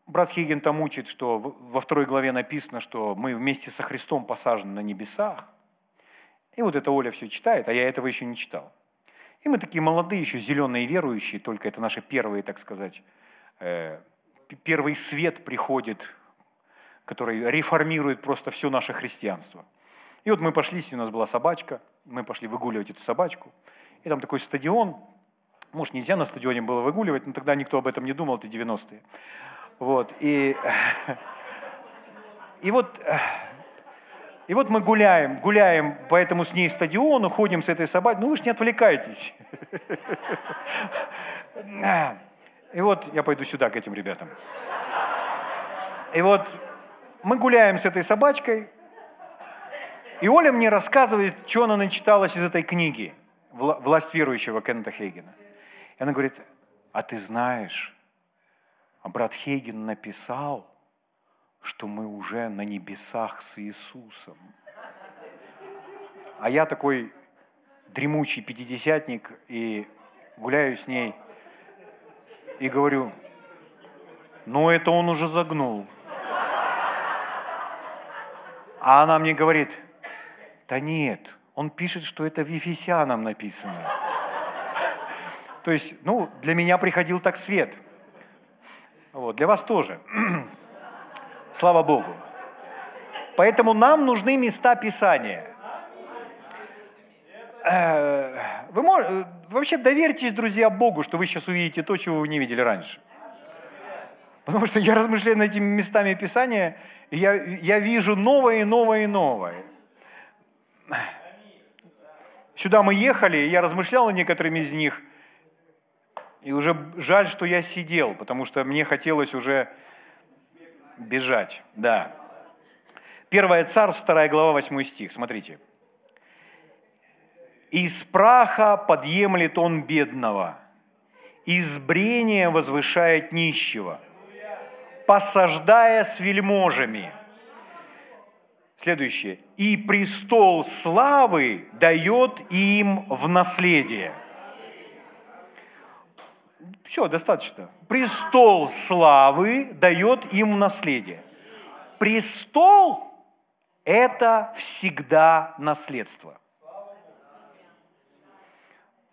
брат Хеген там учит, что во второй главе написано, что мы вместе со Христом посажены на небесах. И вот это Оля все читает, а я этого еще не читал. И мы такие молодые, еще зеленые верующие, только это наши первые, так сказать, э, первый свет приходит который реформирует просто все наше христианство. И вот мы пошли, у нас была собачка, мы пошли выгуливать эту собачку. И там такой стадион, может, нельзя на стадионе было выгуливать, но тогда никто об этом не думал, это 90-е. Вот, и, и вот и вот мы гуляем, гуляем по этому с ней стадиону, ходим с этой собакой. Ну вы же не отвлекайтесь. И вот я пойду сюда к этим ребятам. И вот мы гуляем с этой собачкой, и Оля мне рассказывает, что она начиталась из этой книги «Власть верующего» Кеннета Хейгена. И она говорит, а ты знаешь, а брат Хейген написал, что мы уже на небесах с Иисусом. А я такой дремучий пятидесятник и гуляю с ней и говорю, ну это он уже загнул. А она мне говорит, да нет, он пишет, что это в Ефесянам написано. То есть, ну, для меня приходил так свет. Вот, для вас тоже. Слава Богу. Поэтому нам нужны места Писания. Э, вы можете, вообще доверьтесь, друзья, Богу, что вы сейчас увидите то, чего вы не видели раньше. Потому что я размышляю над этими местами Писания, и я, я вижу новое и новое и новое. Сюда мы ехали, и я размышлял о некоторыми из них, и уже жаль, что я сидел, потому что мне хотелось уже бежать. Да. Первое царство, вторая глава, восьмой стих. Смотрите. «Из праха подъемлет он бедного, из брения возвышает нищего, посаждая с вельможами». Следующее. «И престол славы дает им в наследие». Все, достаточно. Престол славы дает им наследие. Престол – это всегда наследство.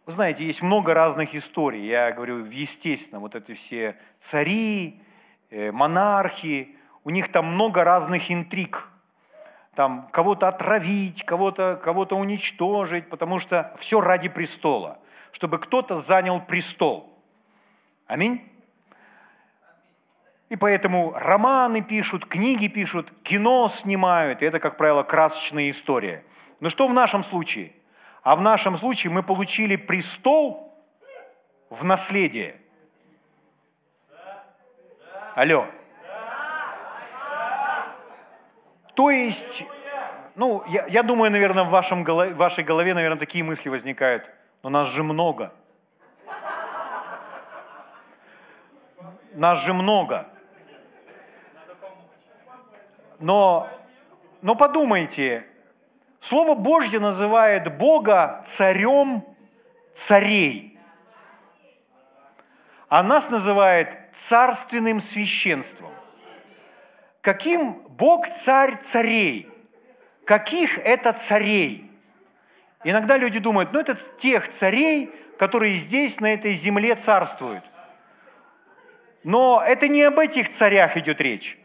Вы знаете, есть много разных историй. Я говорю, естественно, вот эти все цари, э, монархи, у них там много разных интриг. Там кого-то отравить, кого-то кого уничтожить, потому что все ради престола, чтобы кто-то занял престол. Аминь. И поэтому романы пишут, книги пишут, кино снимают. И это, как правило, красочная история. Но что в нашем случае? А в нашем случае мы получили престол в наследие. Алло. То есть, ну, я, я думаю, наверное, в, вашем в вашей голове, наверное, такие мысли возникают. Но нас же много. Нас же много. Но, но подумайте, Слово Божье называет Бога царем царей, а нас называет царственным священством. Каким Бог царь царей? Каких это царей? Иногда люди думают, ну это тех царей, которые здесь, на этой земле царствуют. Но это не об этих царях идет речь.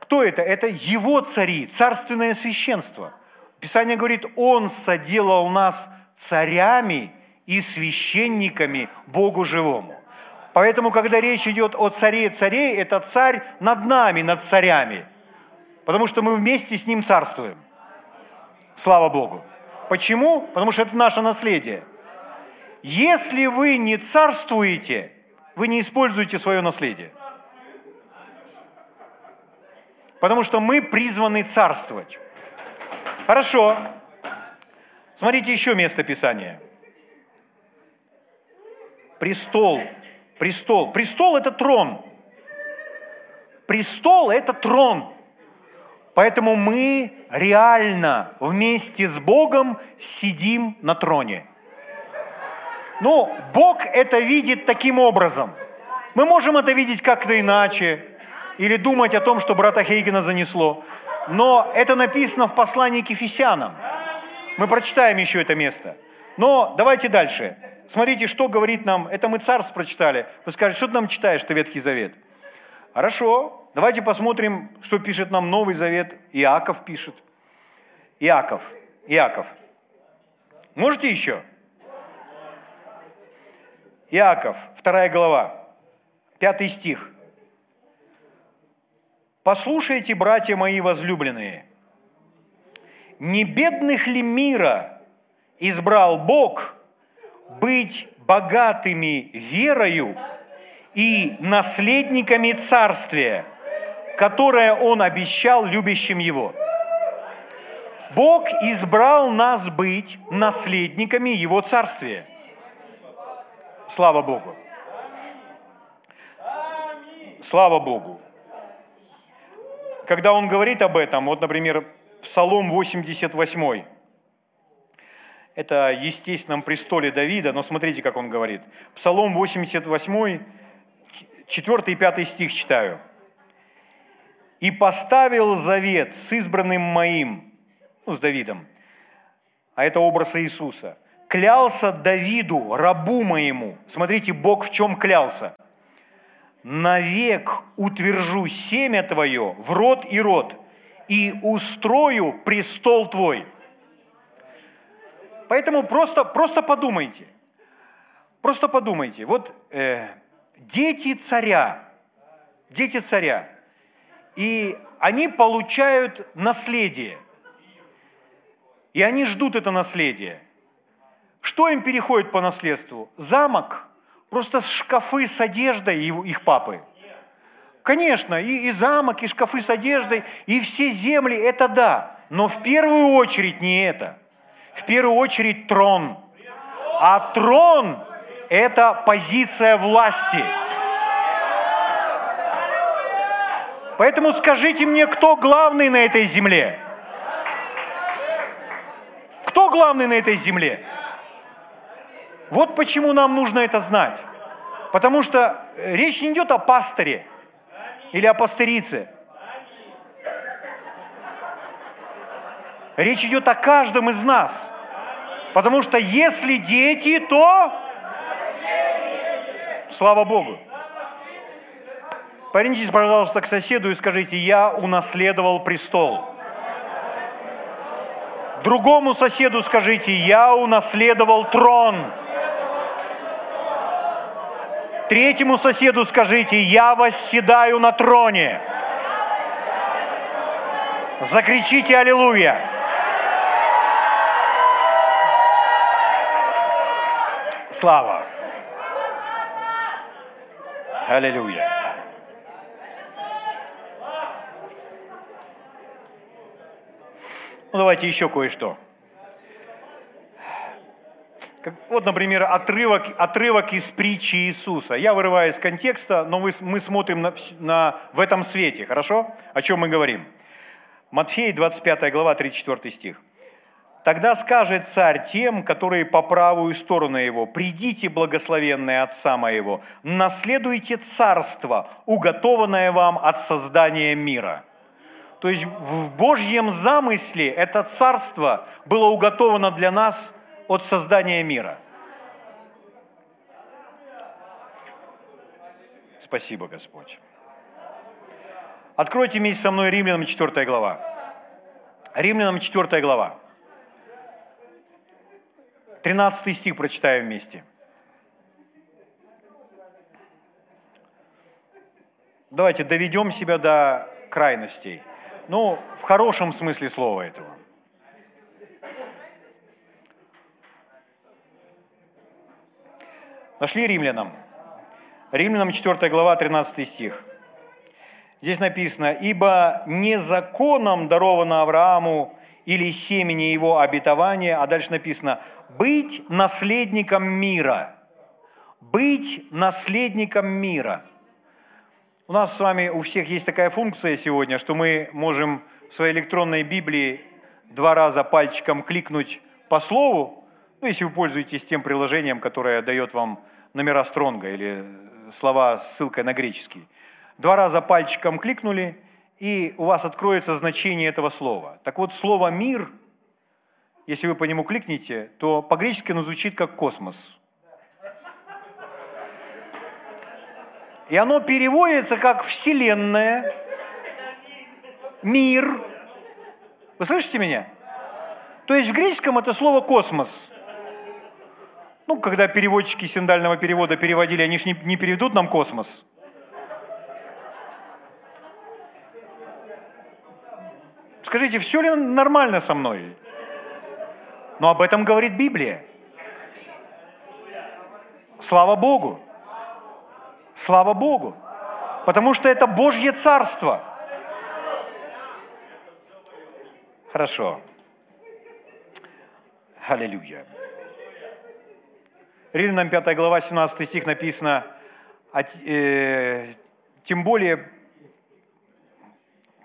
Кто это? Это его цари, царственное священство. Писание говорит, Он соделал нас царями и священниками Богу живому. Поэтому, когда речь идет о царе царей, это царь над нами, над царями. Потому что мы вместе с ним царствуем. Слава Богу. Почему? Потому что это наше наследие. Если вы не царствуете, вы не используете свое наследие. Потому что мы призваны царствовать. Хорошо. Смотрите еще место Писания. Престол. Престол. Престол – это трон. Престол – это трон. Поэтому мы реально вместе с Богом сидим на троне – но Бог это видит таким образом. Мы можем это видеть как-то иначе, или думать о том, что брата Хейгена занесло. Но это написано в послании к Ефесянам. Мы прочитаем еще это место. Но давайте дальше. Смотрите, что говорит нам, это мы царств прочитали. Вы скажете, что ты нам читаешь, что Ветхий Завет? Хорошо, давайте посмотрим, что пишет нам Новый Завет. Иаков пишет. Иаков, Иаков. Можете еще? Иаков, вторая глава, пятый стих. «Послушайте, братья мои возлюбленные, не бедных ли мира избрал Бог быть богатыми верою и наследниками царствия, которое Он обещал любящим Его?» Бог избрал нас быть наследниками Его царствия – Слава Богу. Слава Богу. Когда он говорит об этом, вот, например, Псалом 88, это естественном престоле Давида, но смотрите, как он говорит. Псалом 88, 4 и 5 стих читаю. «И поставил завет с избранным моим, ну, с Давидом, а это образ Иисуса, клялся Давиду, рабу моему. Смотрите, Бог в чем клялся. Навек утвержу семя твое в род и род, и устрою престол твой. Поэтому просто, просто подумайте. Просто подумайте. Вот э, дети царя, дети царя, и они получают наследие. И они ждут это наследие. Что им переходит по наследству? Замок, просто шкафы с одеждой их папы. Конечно, и, и замок, и шкафы с одеждой, и все земли, это да. Но в первую очередь не это. В первую очередь трон. А трон – это позиция власти. Поэтому скажите мне, кто главный на этой земле? Кто главный на этой земле? Вот почему нам нужно это знать. Потому что речь не идет о пасторе или о пастырице. Речь идет о каждом из нас. Потому что если дети, то... Слава Богу. Повернитесь, пожалуйста, к соседу и скажите, я унаследовал престол. Другому соседу скажите, я унаследовал трон. Третьему соседу скажите, я восседаю на троне. Закричите «Аллилуйя!» Слава! Аллилуйя! Ну, давайте еще кое-что. Как, вот, например, отрывок, отрывок из притчи Иисуса. Я вырываю из контекста, но мы, мы смотрим на, на, в этом свете, хорошо? О чем мы говорим? Матфей, 25 глава, 34 стих. «Тогда скажет царь тем, которые по правую сторону его, «Придите, благословенные Отца моего, наследуйте царство, уготованное вам от создания мира». То есть в Божьем замысле это царство было уготовано для нас от создания мира. Спасибо, Господь. Откройте вместе со мной Римлянам 4 глава. Римлянам 4 глава. 13 стих прочитаем вместе. Давайте доведем себя до крайностей – ну, в хорошем смысле слова этого. Нашли римлянам? Римлянам 4 глава, 13 стих. Здесь написано, «Ибо не законом даровано Аврааму или семени его обетования», а дальше написано, «быть наследником мира». Быть наследником мира – у нас с вами у всех есть такая функция сегодня, что мы можем в своей электронной Библии два раза пальчиком кликнуть по слову, ну, если вы пользуетесь тем приложением, которое дает вам номера Стронга или слова с ссылкой на греческий. Два раза пальчиком кликнули, и у вас откроется значение этого слова. Так вот, слово «мир», если вы по нему кликнете, то по-гречески оно звучит как «космос». И оно переводится как «вселенная», «мир». Вы слышите меня? То есть в греческом это слово «космос». Ну, когда переводчики синдального перевода переводили, они же не, не переведут нам космос. Скажите, все ли нормально со мной? Но об этом говорит Библия. Слава Богу. Слава Богу. Потому что это Божье Царство. Хорошо. Аллилуйя. Римлянам 5 глава, 17 стих написано, а, э, тем более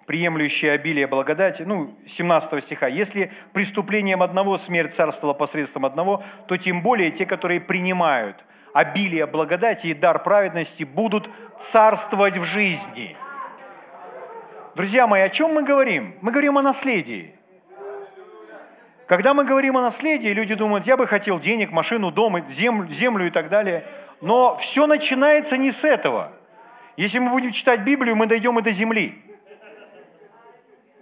приемлющие обилие благодати, ну, 17 стиха, если преступлением одного смерть царствовала посредством одного, то тем более те, которые принимают обилие благодати и дар праведности будут царствовать в жизни. Друзья мои, о чем мы говорим? Мы говорим о наследии. Когда мы говорим о наследии, люди думают, я бы хотел денег, машину, дом, землю, и так далее. Но все начинается не с этого. Если мы будем читать Библию, мы дойдем и до земли.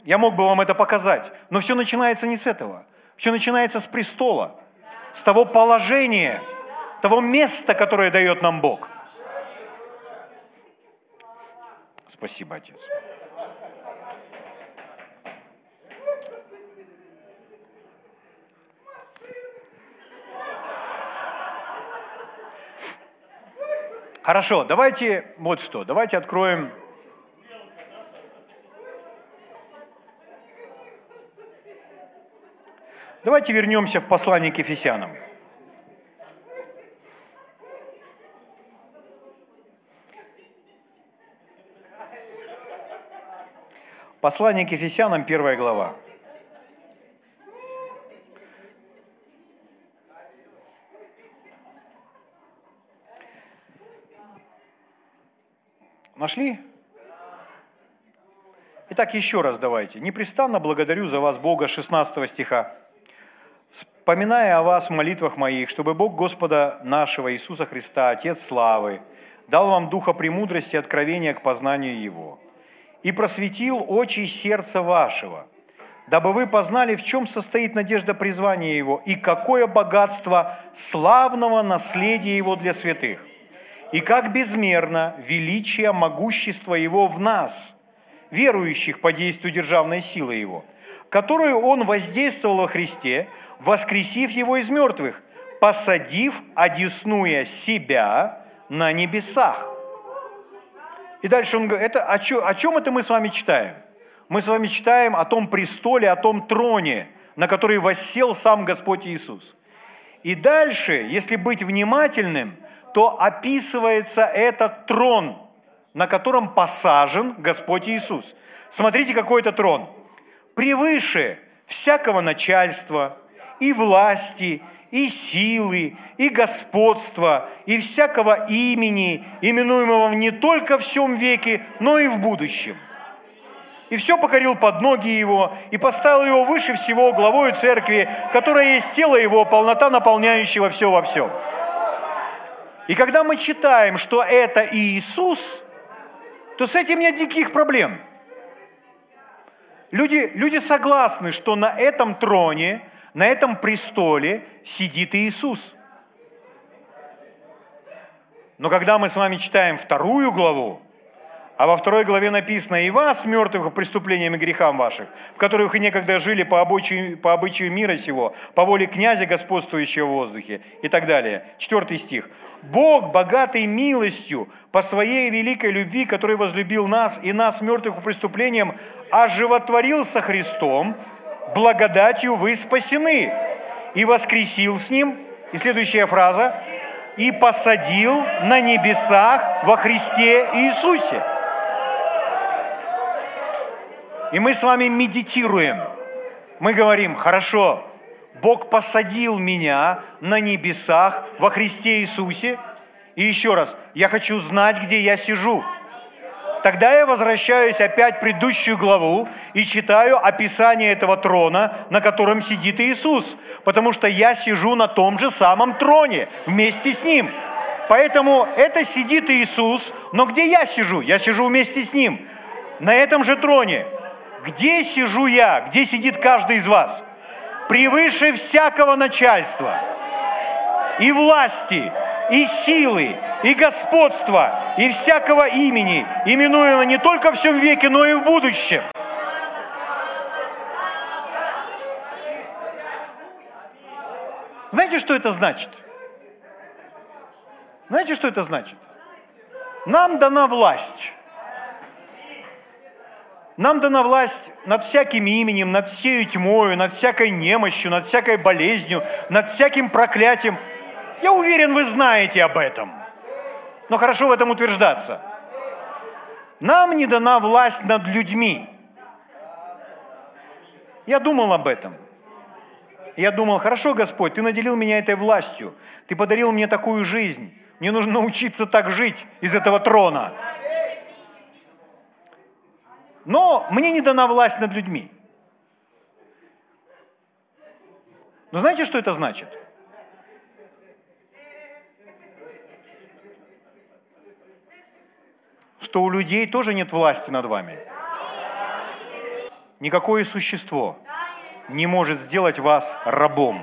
Я мог бы вам это показать. Но все начинается не с этого. Все начинается с престола, с того положения, того места, которое дает нам Бог. Спасибо, Отец. Хорошо, давайте вот что, давайте откроем Давайте вернемся в послание к Ефесянам. Послание к Ефесянам, первая глава. Нашли? Итак, еще раз давайте. «Непрестанно благодарю за вас Бога» 16 стиха. «Вспоминая о вас в молитвах моих, чтобы Бог Господа нашего Иисуса Христа, Отец славы, дал вам духа премудрости и откровения к познанию Его, и просветил очи сердца вашего, дабы вы познали, в чем состоит надежда призвания Его, и какое богатство славного наследия Его для святых, и как безмерно величие могущества Его в нас, верующих по действию державной силы Его, которую Он воздействовал во Христе, воскресив Его из мертвых, посадив, одесную себя на небесах. И дальше он говорит, это, о, чем, о чем это мы с вами читаем? Мы с вами читаем о том престоле, о том троне, на который воссел сам Господь Иисус. И дальше, если быть внимательным – то описывается этот трон, на котором посажен Господь Иисус. Смотрите, какой это трон. Превыше всякого начальства и власти, и силы, и господства, и всякого имени, именуемого не только в всем веке, но и в будущем. И все покорил под ноги его, и поставил его выше всего главою церкви, которая есть тело его, полнота наполняющего все во всем. И когда мы читаем, что это Иисус, то с этим нет никаких проблем. Люди, люди согласны, что на этом троне, на этом престоле сидит Иисус. Но когда мы с вами читаем вторую главу, а во второй главе написано, «И вас, мертвых преступлениям и грехам ваших, в которых вы некогда жили по обычаю, по обычаю мира сего, по воле князя, господствующего в воздухе» и так далее. Четвертый стих. «Бог, богатый милостью, по своей великой любви, который возлюбил нас и нас, мертвых по преступлениям, оживотворил со Христом, благодатью вы спасены, и воскресил с Ним». И следующая фраза. «И посадил на небесах во Христе Иисусе». И мы с вами медитируем. Мы говорим, хорошо, Бог посадил меня на небесах во Христе Иисусе. И еще раз, я хочу знать, где я сижу. Тогда я возвращаюсь опять в предыдущую главу и читаю описание этого трона, на котором сидит Иисус. Потому что я сижу на том же самом троне вместе с Ним. Поэтому это сидит Иисус, но где я сижу? Я сижу вместе с Ним. На этом же троне. Где сижу я? Где сидит каждый из вас? Превыше всякого начальства и власти, и силы, и господства, и всякого имени, именуемого не только в всем веке, но и в будущем. Знаете, что это значит? Знаете, что это значит? Нам дана власть. Нам дана власть над всяким именем, над всею тьмою, над всякой немощью, над всякой болезнью, над всяким проклятием. Я уверен, вы знаете об этом. Но хорошо в этом утверждаться. Нам не дана власть над людьми. Я думал об этом. Я думал, хорошо, Господь, Ты наделил меня этой властью. Ты подарил мне такую жизнь. Мне нужно научиться так жить из этого трона. Но мне не дана власть над людьми. Но знаете, что это значит? Что у людей тоже нет власти над вами. Никакое существо не может сделать вас рабом.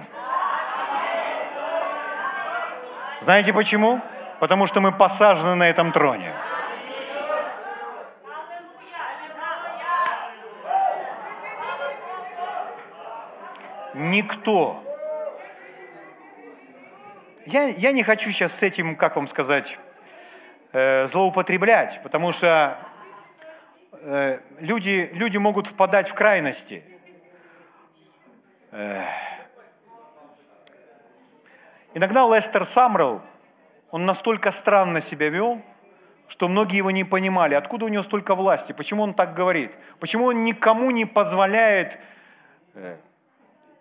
Знаете почему? Потому что мы посажены на этом троне. Никто. Я, я не хочу сейчас с этим, как вам сказать, э, злоупотреблять, потому что э, люди, люди могут впадать в крайности. Э, иногда Лестер Самрелл, он настолько странно себя вел, что многие его не понимали, откуда у него столько власти, почему он так говорит, почему он никому не позволяет э,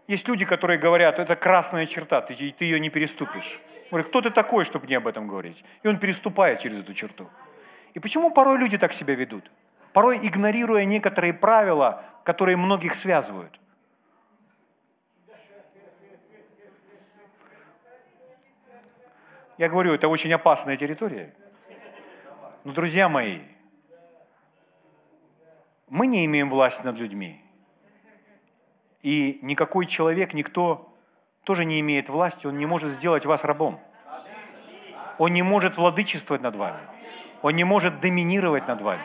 есть люди, которые говорят, это красная черта, ты, ты ее не переступишь. Говорю, кто ты такой, чтобы мне об этом говорить? И он переступает через эту черту. И почему порой люди так себя ведут? Порой игнорируя некоторые правила, которые многих связывают. Я говорю, это очень опасная территория. Но, друзья мои, мы не имеем власти над людьми. И никакой человек, никто тоже не имеет власти, он не может сделать вас рабом. Он не может владычествовать над вами. Он не может доминировать над вами.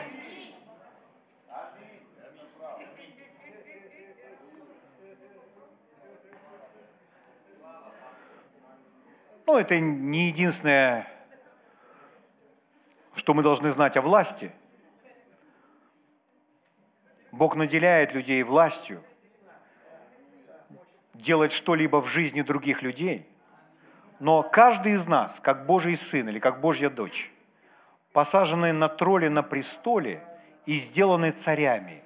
Ну, это не единственное, что мы должны знать о власти. Бог наделяет людей властью – делать что-либо в жизни других людей, но каждый из нас, как Божий сын или как Божья дочь, посаженные на тролле на престоле и сделаны царями,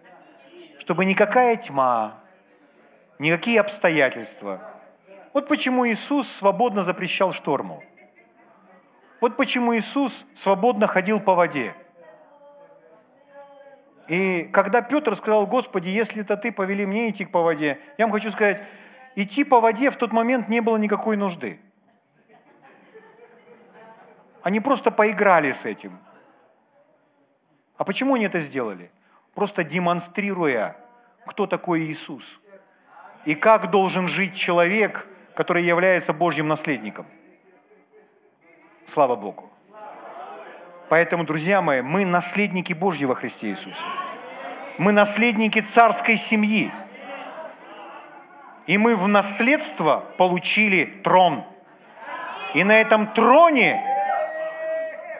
чтобы никакая тьма, никакие обстоятельства. Вот почему Иисус свободно запрещал шторму. Вот почему Иисус свободно ходил по воде. И когда Петр сказал, Господи, если это Ты повели мне идти по воде, я вам хочу сказать, идти по воде в тот момент не было никакой нужды. Они просто поиграли с этим. А почему они это сделали? Просто демонстрируя, кто такой Иисус. И как должен жить человек, который является Божьим наследником. Слава Богу. Поэтому, друзья мои, мы наследники Божьи во Христе Иисусе. Мы наследники царской семьи. И мы в наследство получили трон. И на этом троне,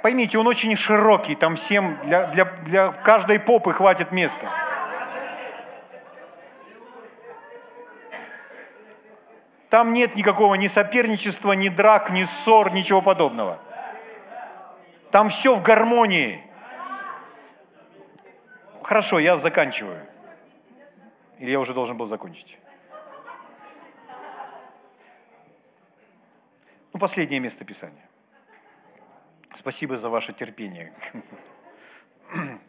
поймите, он очень широкий, там всем, для, для, для каждой попы хватит места. Там нет никакого ни соперничества, ни драк, ни ссор, ничего подобного. Там все в гармонии. Хорошо, я заканчиваю. Или я уже должен был закончить? Ну, последнее место Писания. Спасибо за ваше терпение.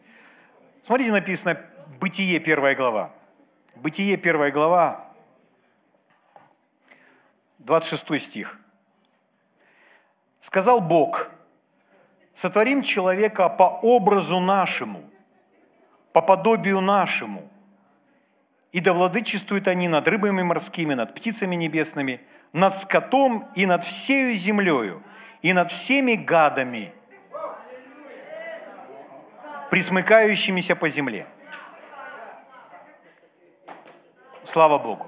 Смотрите, написано Бытие, первая глава. Бытие, первая глава, 26 стих. «Сказал Бог, сотворим человека по образу нашему, по подобию нашему, и да владычествуют они над рыбами морскими, над птицами небесными – над скотом и над всею землею, и над всеми гадами, присмыкающимися по земле. Слава Богу.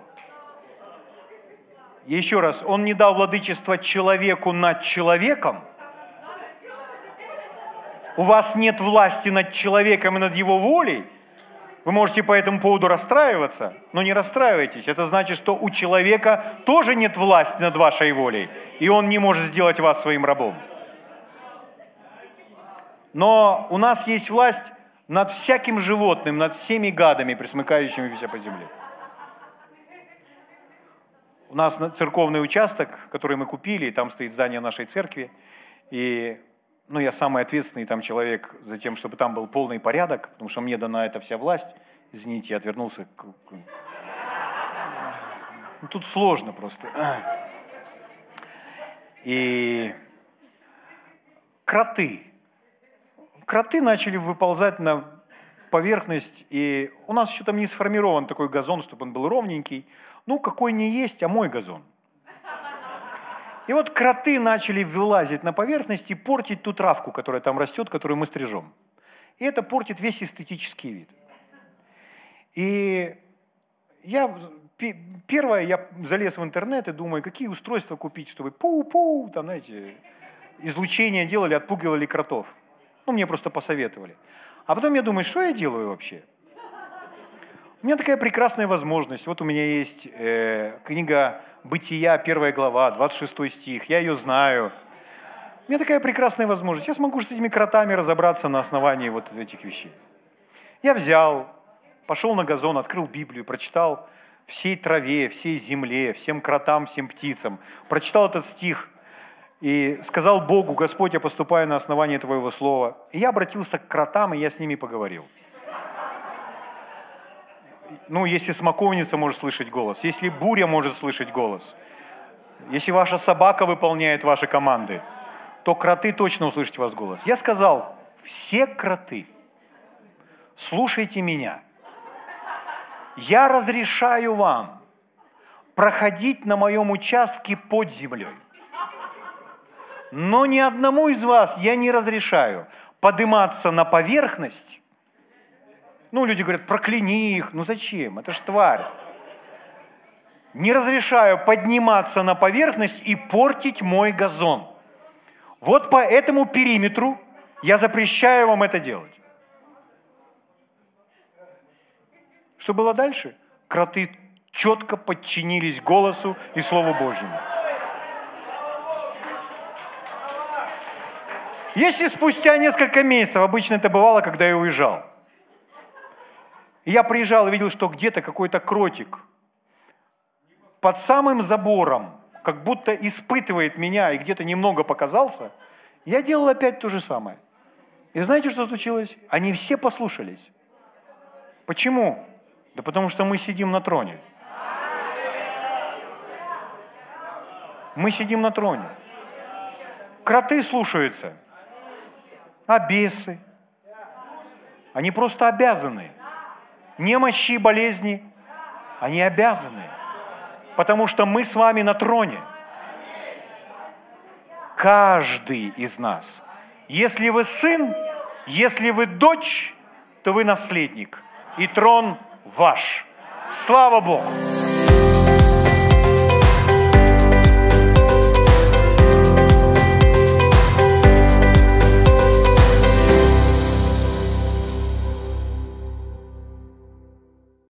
Еще раз, Он не дал владычество человеку над человеком. У вас нет власти над человеком и над его волей – вы можете по этому поводу расстраиваться, но не расстраивайтесь. Это значит, что у человека тоже нет власти над вашей волей, и он не может сделать вас своим рабом. Но у нас есть власть над всяким животным, над всеми гадами, присмыкающимися по земле. У нас церковный участок, который мы купили, там стоит здание нашей церкви, и ну, я самый ответственный там человек за тем, чтобы там был полный порядок, потому что мне дана эта вся власть. Извините, я отвернулся. Ну, тут сложно просто. И кроты. Кроты начали выползать на поверхность, и у нас еще там не сформирован такой газон, чтобы он был ровненький. Ну, какой не есть, а мой газон. И вот кроты начали вылазить на поверхность и портить ту травку, которая там растет, которую мы стрижем. И это портит весь эстетический вид. И я, первое, я залез в интернет и думаю, какие устройства купить, чтобы пу-пу, там, знаете, излучение делали, отпугивали кротов. Ну, мне просто посоветовали. А потом я думаю, что я делаю вообще? У меня такая прекрасная возможность. Вот у меня есть э, книга «Бытия», первая глава, 26 стих. Я ее знаю. У меня такая прекрасная возможность. Я смогу с этими кротами разобраться на основании вот этих вещей. Я взял, пошел на газон, открыл Библию, прочитал всей траве, всей земле, всем кротам, всем птицам. Прочитал этот стих и сказал Богу, Господь, я поступаю на основании Твоего слова. И я обратился к кротам, и я с ними поговорил ну, если смоковница может слышать голос, если буря может слышать голос, если ваша собака выполняет ваши команды, то кроты точно услышат вас голос. Я сказал, все кроты, слушайте меня. Я разрешаю вам проходить на моем участке под землей. Но ни одному из вас я не разрешаю подниматься на поверхность ну, люди говорят, прокляни их. Ну зачем? Это ж тварь. Не разрешаю подниматься на поверхность и портить мой газон. Вот по этому периметру я запрещаю вам это делать. Что было дальше? Кроты четко подчинились голосу и Слову Божьему. Если спустя несколько месяцев, обычно это бывало, когда я уезжал, и я приезжал и видел, что где-то какой-то кротик под самым забором, как будто испытывает меня и где-то немного показался, я делал опять то же самое. И знаете, что случилось? Они все послушались. Почему? Да потому что мы сидим на троне. Мы сидим на троне. Кроты слушаются, а бесы. Они просто обязаны немощи и болезни, они обязаны, потому что мы с вами на троне. Каждый из нас. Если вы сын, если вы дочь, то вы наследник, и трон ваш. Слава Богу!